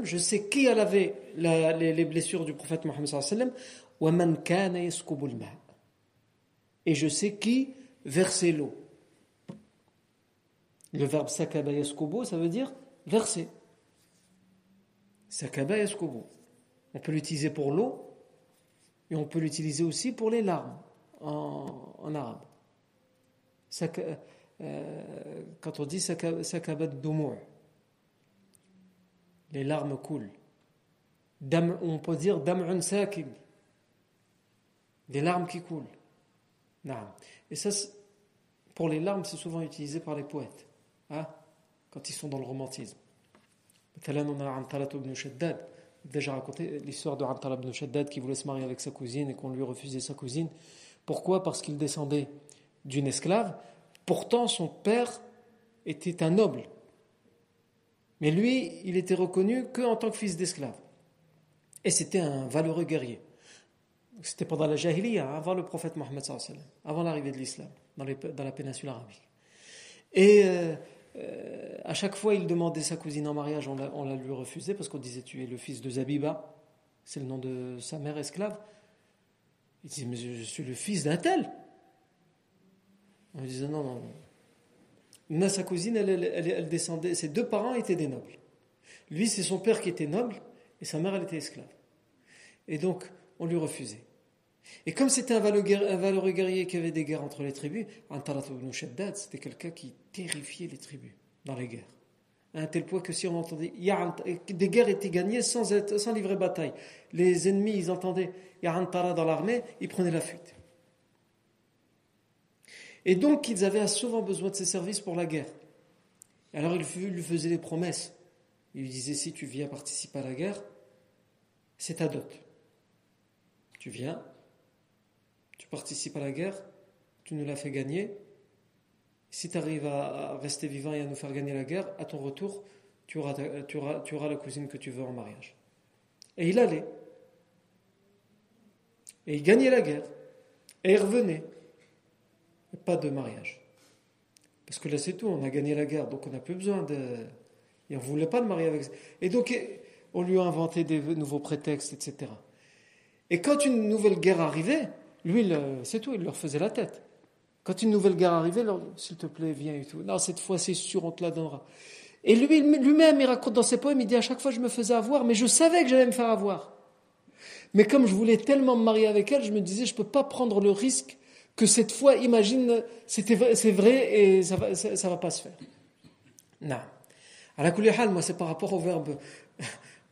je sais qui a lavé les, blessures du prophète Mohammed et je sais qui versait l'eau. Le verbe sakaba yaskubu, ça veut dire verser. Sakaba yaskubu. On peut l'utiliser pour l'eau et on peut l'utiliser aussi pour les larmes en, en arabe. Euh, quand on dit sakabat les larmes coulent. on peut dire dam'un des larmes qui coulent. Et ça, pour les larmes, c'est souvent utilisé par les poètes, hein, quand ils sont dans le romantisme. On a Antalat déjà raconté l'histoire de Antalat ibn Shaddad qui voulait se marier avec sa cousine et qu'on lui refusait sa cousine. Pourquoi? Parce qu'il descendait d'une esclave Pourtant, son père était un noble. Mais lui, il était reconnu qu'en tant que fils d'esclave. Et c'était un valeureux guerrier. C'était pendant la Jahiliya, avant le prophète Mohammed, avant l'arrivée de l'islam dans, la péninsule arabique. Et euh, à chaque fois, il demandait sa cousine en mariage, on la, lui refusait parce qu'on disait Tu es le fils de Zabiba, c'est le nom de sa mère esclave. Il disait Mais je suis le fils d'un tel. On lui disait non, non, non. sa cousine, elle, descendait, ses deux parents étaient des nobles. Lui, c'est son père qui était noble et sa mère, elle était esclave. Et donc, on lui refusait. Et comme c'était un valeureux guerrier qui avait des guerres entre les tribus, Antarat ibn Shaddad, c'était quelqu'un qui terrifiait les tribus dans les guerres. À un tel point que si on entendait, des guerres étaient gagnées sans, sans livrer bataille. Les ennemis, ils entendaient Ya'antara dans l'armée, ils prenaient la fuite. Et donc, ils avaient souvent besoin de ses services pour la guerre. Alors, il lui faisait des promesses. Il lui disait Si tu viens participer à la guerre, c'est ta dot. Tu viens, tu participes à la guerre, tu nous l'as fait gagner. Si tu arrives à rester vivant et à nous faire gagner la guerre, à ton retour, tu auras, tu auras, tu auras la cousine que tu veux en mariage. Et il allait. Et il gagnait la guerre. Et il revenait. Pas de mariage. Parce que là, c'est tout, on a gagné la guerre, donc on n'a plus besoin de. Et on ne voulait pas le marier avec. Et donc, on lui a inventé des nouveaux prétextes, etc. Et quand une nouvelle guerre arrivait, lui, c'est tout, il leur faisait la tête. Quand une nouvelle guerre arrivait, s'il te plaît, viens et tout. Non, cette fois, c'est sûr, on te la donnera. Et lui, lui-même, il raconte dans ses poèmes, il dit à chaque fois, je me faisais avoir, mais je savais que j'allais me faire avoir. Mais comme je voulais tellement me marier avec elle, je me disais, je ne peux pas prendre le risque que cette fois, imagine, c'est vrai et ça va, ça, va pas se faire. Non. À la hal, moi, c'est par rapport au verbe,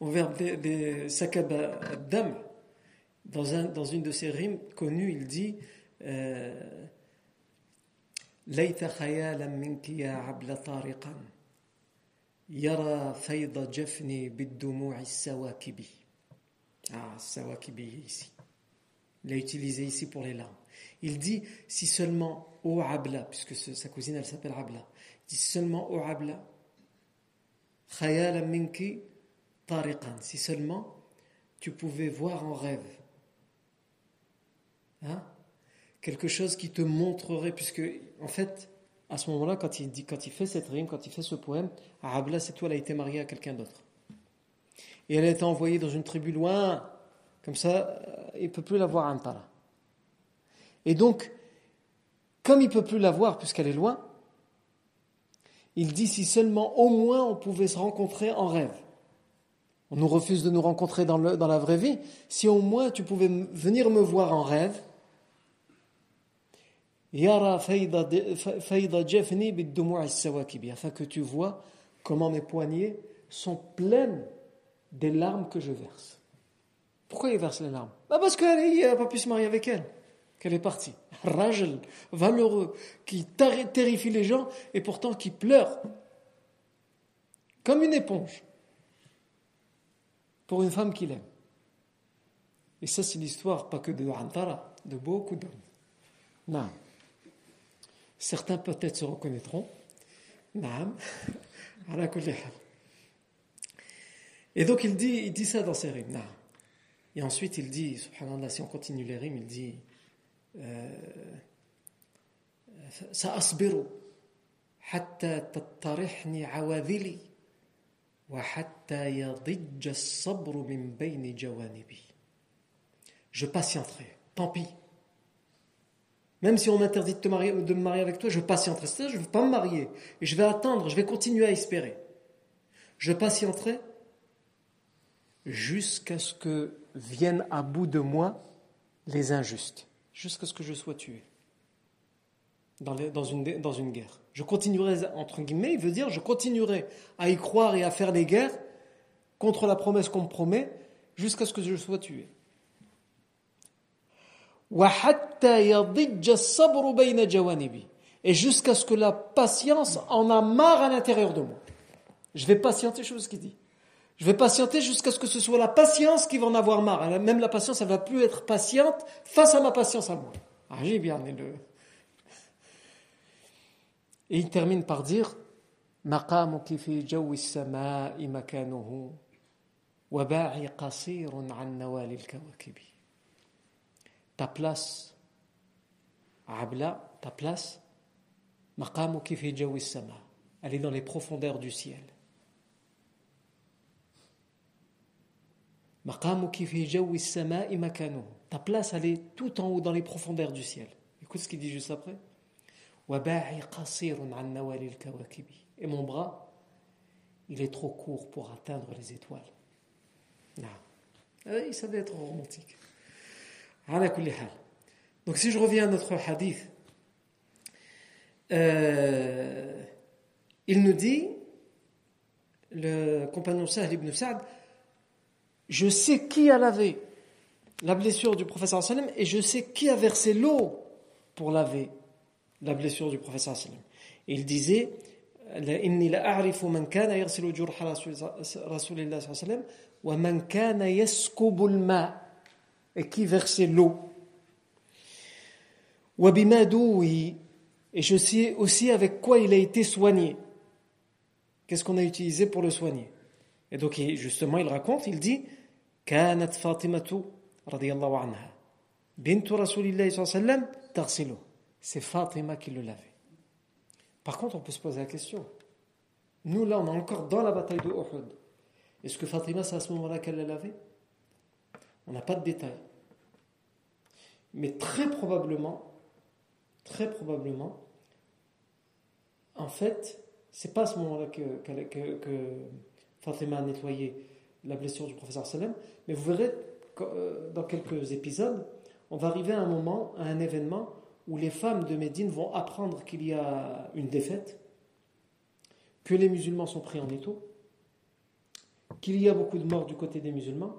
au verbe des, des dam. Dans, un, dans une de ses rimes connues, il dit euh, ليت خيالا منك يا عبل طارقا يرى فيض جفني بالدموع السواكب Ah, Sawakibi ici. Il a utilisé ici pour les larmes. Il dit si seulement au Abla, puisque sa cousine elle s'appelle Abla, il dit seulement au Abla, minki tariqan, si seulement tu pouvais voir en rêve. Hein, quelque chose qui te montrerait, puisque en fait, à ce moment-là, quand il, dit, quand il fait cette rime, quand il fait ce poème, Abla, c'est toi, elle a été mariée à quelqu'un d'autre. Et elle a été envoyée dans une tribu loin, comme ça, il ne peut plus la voir un tala. Et donc, comme il ne peut plus la voir puisqu'elle est loin, il dit si seulement au moins on pouvait se rencontrer en rêve. On nous refuse de nous rencontrer dans, la vraie vie. Si au moins tu pouvais venir me voir en rêve, afin que tu vois comment mes poignets sont pleines des larmes que je verse. Pourquoi il verse les larmes? Bah Parce qu'il n'a pas pu se marier avec elle qu'elle est partie. Rajel, valeureux, qui terrifie les gens et pourtant qui pleure comme une éponge pour une femme qu'il aime. Et ça, c'est l'histoire pas que de Antara, de beaucoup d'hommes. Non. Certains peut-être se reconnaîtront. Non. Et donc il dit, il dit ça dans ses rimes. Et ensuite il dit, subhanallah, si on continue les rimes, il dit سأصبر حتى تطرحني عواذلي وحتى يضج الصبر من بين جوانبي Je patienterai, tant pis. Même si on m'interdit de, te marier, de me marier avec toi, je patienterai. cest je ne veux pas me marier. Et je vais attendre, je vais continuer à espérer. Je patienterai jusqu'à ce que viennent à bout de moi les injustes jusqu'à ce que je sois tué dans, une, guerre. Je continuerai, entre guillemets, il veut dire, je continuerai à y croire et à faire des guerres contre la promesse qu'on me promet jusqu'à ce que je sois tué. Et jusqu'à ce que la patience en a marre à l'intérieur de moi. Je vais patienter, ce qu'il dit. Je vais patienter jusqu'à ce que ce soit la patience qui va en avoir marre. Même la patience, elle va plus être patiente face à ma patience à moi. Ah, j'ai bien le... Et il termine par dire مقامك في جو السماء مكانه وباعي قصير عن نوال الكواكب Ta place, Abla, ta place, مقامك في جو السماء. Elle est dans les profondeurs du ciel. Ta place, elle est tout en haut dans les profondeurs du ciel. Écoute ce qu'il dit juste après. Et mon bras, il est trop court pour atteindre les étoiles. Ah, il savait être romantique. Donc si je reviens à notre hadith, euh, il nous dit, le compagnon Sahl ibn Sa'd, je sais qui a lavé la blessure du professeur sallam et je sais qui a versé l'eau pour laver la blessure du professeur sallam. Et il disait إني لأعرف من كان يغسل جرح رسول الله صلى الله عليه وسلم ومن كان يسكب الماء et qui versait l'eau وبما et je sais aussi avec quoi il a été soigné qu'est-ce qu'on a utilisé pour le soigner et donc justement il raconte il dit كانت فاطمة رضي الله عنها بنت رسول الله صلى الله عليه وسلم تغسله c'est Fatima qui le lavait. Par contre, on peut se poser la question. Nous, là, on est encore dans la bataille de Uhud. Est-ce que Fatima, c'est à ce moment-là qu'elle l'a lavé On n'a pas de détails. Mais très probablement, très probablement, en fait, c'est pas à ce moment-là que, Fatima a nettoyé la blessure du professeur Salem, mais vous verrez euh, dans quelques épisodes, on va arriver à un moment, à un événement où les femmes de Médine vont apprendre qu'il y a une défaite, que les musulmans sont pris en étau, qu'il y a beaucoup de morts du côté des musulmans,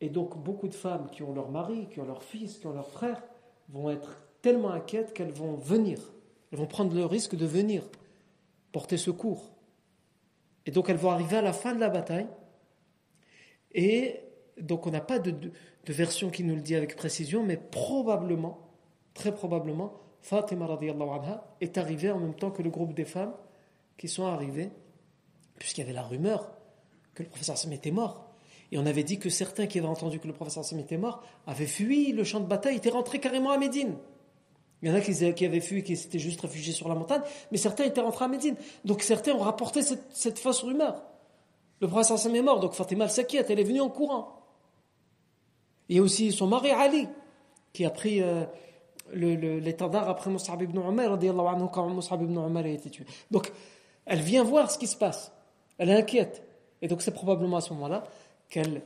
et donc beaucoup de femmes qui ont leur mari, qui ont leur fils, qui ont leur frère, vont être tellement inquiètes qu'elles vont venir, elles vont prendre le risque de venir porter secours. Et donc elles vont arriver à la fin de la bataille, et donc on n'a pas de, version qui nous le dit avec précision, mais probablement, très probablement, Fatima anha est arrivée en même temps que le groupe des femmes qui sont arrivées, puisqu'il y avait la rumeur que le professeur Sam était mort. Et on avait dit que certains qui avaient entendu que le professeur Sam était mort avaient fui le champ de bataille, étaient rentrés carrément à Médine. Il y en a qui, avaient fui, qui s'étaient juste réfugiés sur la montagne, mais certains étaient rentrés à Médine. Donc certains ont rapporté cette, fausse rumeur. Le professeur Sam est mort, donc Fatima s'inquiète, elle est venue en courant. Il y a aussi son mari Ali, qui a pris euh, l'étendard après Mus'ab ibn Umar, quand Mus'ab ibn Umar a été tué. Donc, elle vient voir ce qui se passe. Elle est inquiète. Et donc, c'est probablement à ce moment-là qu'elle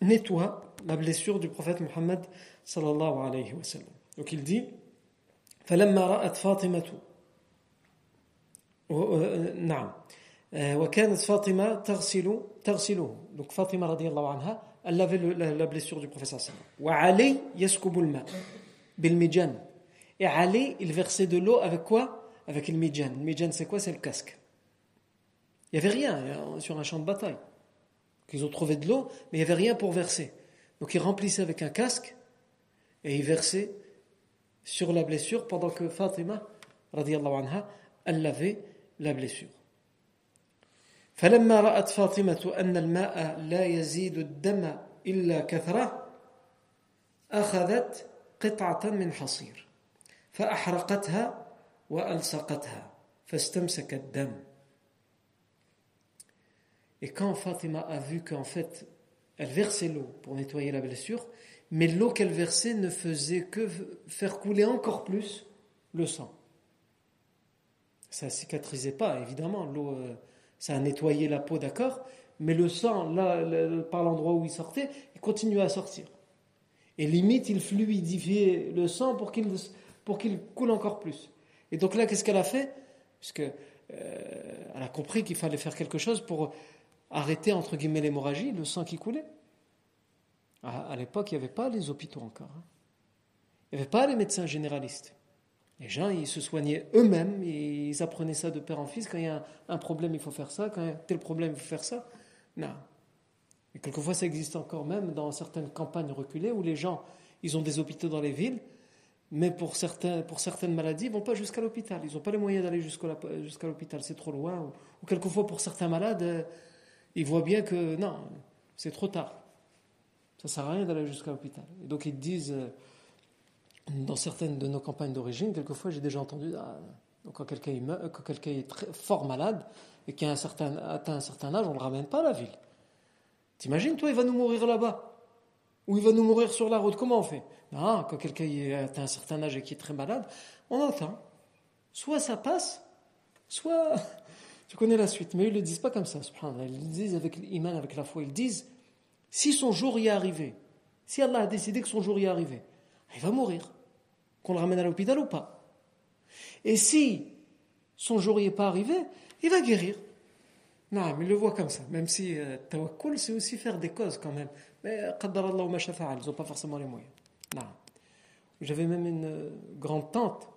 nettoie la blessure du prophète Muhammad sallallahu alayhi wa sallam. Donc, il dit فلما رأت فاطمة نعم وكانت فاطمة تغسل تغسله donc Fatima رضي الله عنها elle lavait la, blessure du professeur Wa Ali yaskubul bil mijan. Et Ali, il versait de l'eau avec quoi Avec le mijan. Le mijan, c'est quoi C'est le casque. Il n'y avait rien hein, sur un champ de bataille. Ils ont trouvé de l'eau, mais il n'y avait rien pour verser. Donc il remplissait avec un casque et il versait sur la blessure pendant que Fatima, radiallahu anha, elle lavait la blessure. فلما رأت فاطمة أن الماء لا يزيد الدم إلا كثرة أخذت قطعة من حصير فأحرقتها وألصقتها فاستمسك الدم Et quand Fatima a vu qu'en fait, elle versait l'eau pour nettoyer la blessure, mais l'eau qu'elle versait ne faisait que faire couler encore plus le sang. Ça ne cicatrisait pas, évidemment. L'eau, euh, ça a nettoyé la peau, d'accord, mais le sang, là, par l'endroit où il sortait, il continuait à sortir. Et limite, il fluidifiait le sang pour qu'il coule encore plus. Et donc là, qu'est-ce qu'elle a fait? Puisque euh, a compris qu'il fallait faire quelque chose pour arrêter entre guillemets l'hémorragie, le sang qui coulait. À, l'époque, il n'y avait pas les hôpitaux encore. Hein. Il n'y avait pas les médecins généralistes. Les gens, ils se soignaient eux-mêmes, ils apprenaient ça de père en fils. Quand il y a un, problème, il faut faire ça. Quand il y a tel problème, il faut faire ça. Non. Et quelquefois, ça existe encore même dans certaines campagnes reculées où les gens, ils ont des hôpitaux dans les villes, mais pour, certains, pour certaines maladies, ils vont pas jusqu'à l'hôpital. Ils n'ont pas les moyens d'aller jusqu'à l'hôpital, c'est trop loin. Ou, quelquefois, pour certains malades, euh, ils voient bien que non, c'est trop tard. Ça ne sert à rien d'aller jusqu'à l'hôpital. Et donc, ils disent. Dans certaines de nos campagnes d'origine, quelquefois j'ai déjà entendu ah, quand quelqu'un est très fort malade et qui a un certain, atteint un certain âge, on ne le ramène pas à la ville. T'imagines, toi, il va nous mourir là-bas? Ou il va nous mourir sur la route? Comment on fait? Quand quelqu'un atteint un certain âge et qui est très malade, on entend. Soit ça passe, soit. Tu connais la suite. Mais ils ne le disent pas comme ça, Ils le disent avec l'iman, avec la foi. Ils disent si son jour y est arrivé, si Allah a décidé que son jour y est arrivé, il va mourir qu'on le ramène à l'hôpital ou pas. Et si son jour n'est pas arrivé, il va guérir. Non, mais il le voit comme ça. Même si euh, tawakkul, c'est aussi faire des causes quand même. Mais qaddar Allah ma ils n'ont pas forcément les moyens. Non. J'avais même une euh, grande tante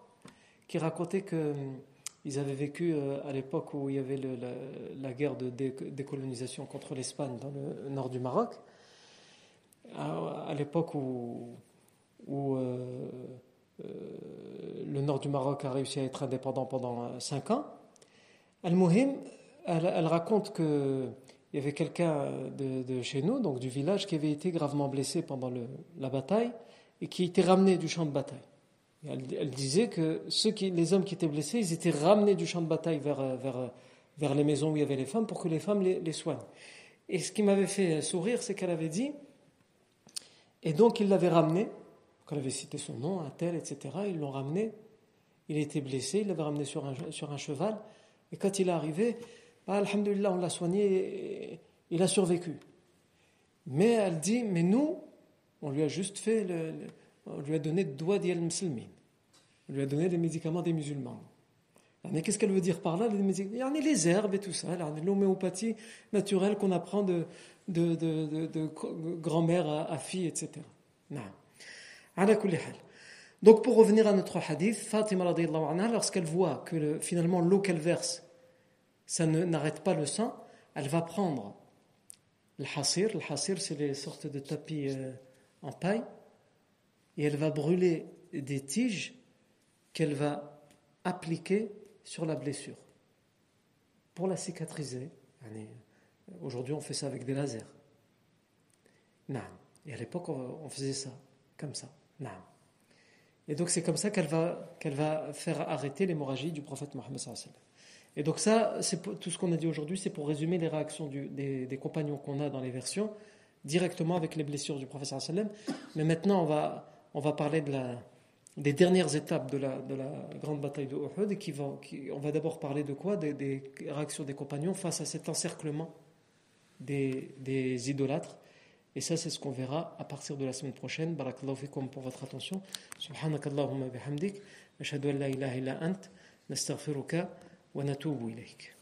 qui racontait qu'ils euh, avaient vécu à l'époque où il y avait la, guerre de décolonisation contre l'Espagne dans le nord du Maroc. À, l'époque où, où euh, le nord du Maroc a réussi à être indépendant pendant 5 ans. Al-Muhim, elle, raconte qu'il y avait quelqu'un de, chez nous, donc du village, qui avait été gravement blessé pendant la bataille et qui était ramené du champ de bataille. Elle, disait que ceux qui, les hommes qui étaient blessés, ils étaient ramenés du champ de bataille vers les maisons où il y avait les femmes pour que les femmes les, les soignent. Et ce qui m'avait fait sourire, c'est qu'elle avait dit, et donc il l'avait ramené, elle avait cité son nom, un tel, etc. Ils l'ont ramené, il était blessé, il l'avait ramené sur un, cheval, et quand il est arrivé, bah, Alhamdulillah, on l'a soigné, et il a survécu. Mais elle dit, mais nous, on lui a juste fait, le, on lui a donné doigt d'yal musulmin. On lui a donné des médicaments des musulmans. Mais qu'est-ce qu'elle veut dire par là les, les herbes et tout ça, l'homéopathie naturelle qu'on apprend de, grand-mère à, fille, etc. Donc pour revenir à notre hadith, Fatima lorsqu'elle voit que finalement l'eau qu'elle verse, ça n'arrête pas le sang, elle va prendre le hasir, le hasir c'est les sortes de tapis euh, en paille, et elle va brûler des tiges qu'elle va appliquer sur la blessure pour la cicatriser. Aujourd'hui, on fait ça avec des lasers. Et à l'époque, on faisait ça, comme ça. Non. Et donc, c'est comme ça qu'elle va, qu'elle va faire arrêter l'hémorragie du prophète Mohammed. Et donc, ça, c'est tout ce qu'on a dit aujourd'hui, c'est pour résumer les réactions des, des, compagnons qu'on a dans les versions, directement avec les blessures du prophète. Mais maintenant, on va, on va parler de la, des dernières étapes de la, de la grande bataille de Uhud. Qui va, qui, on va d'abord parler de quoi? Des, des, réactions des compagnons face à cet encerclement des, des idolâtres. Et ça, c'est ce qu'on verra à partir de la semaine prochaine. Barakallahu fikum pour votre attention. Subhanakallahumma bihamdik. Ashhadu an la ilaha illa ant. Nastaghfiruka wa natubu ilayk.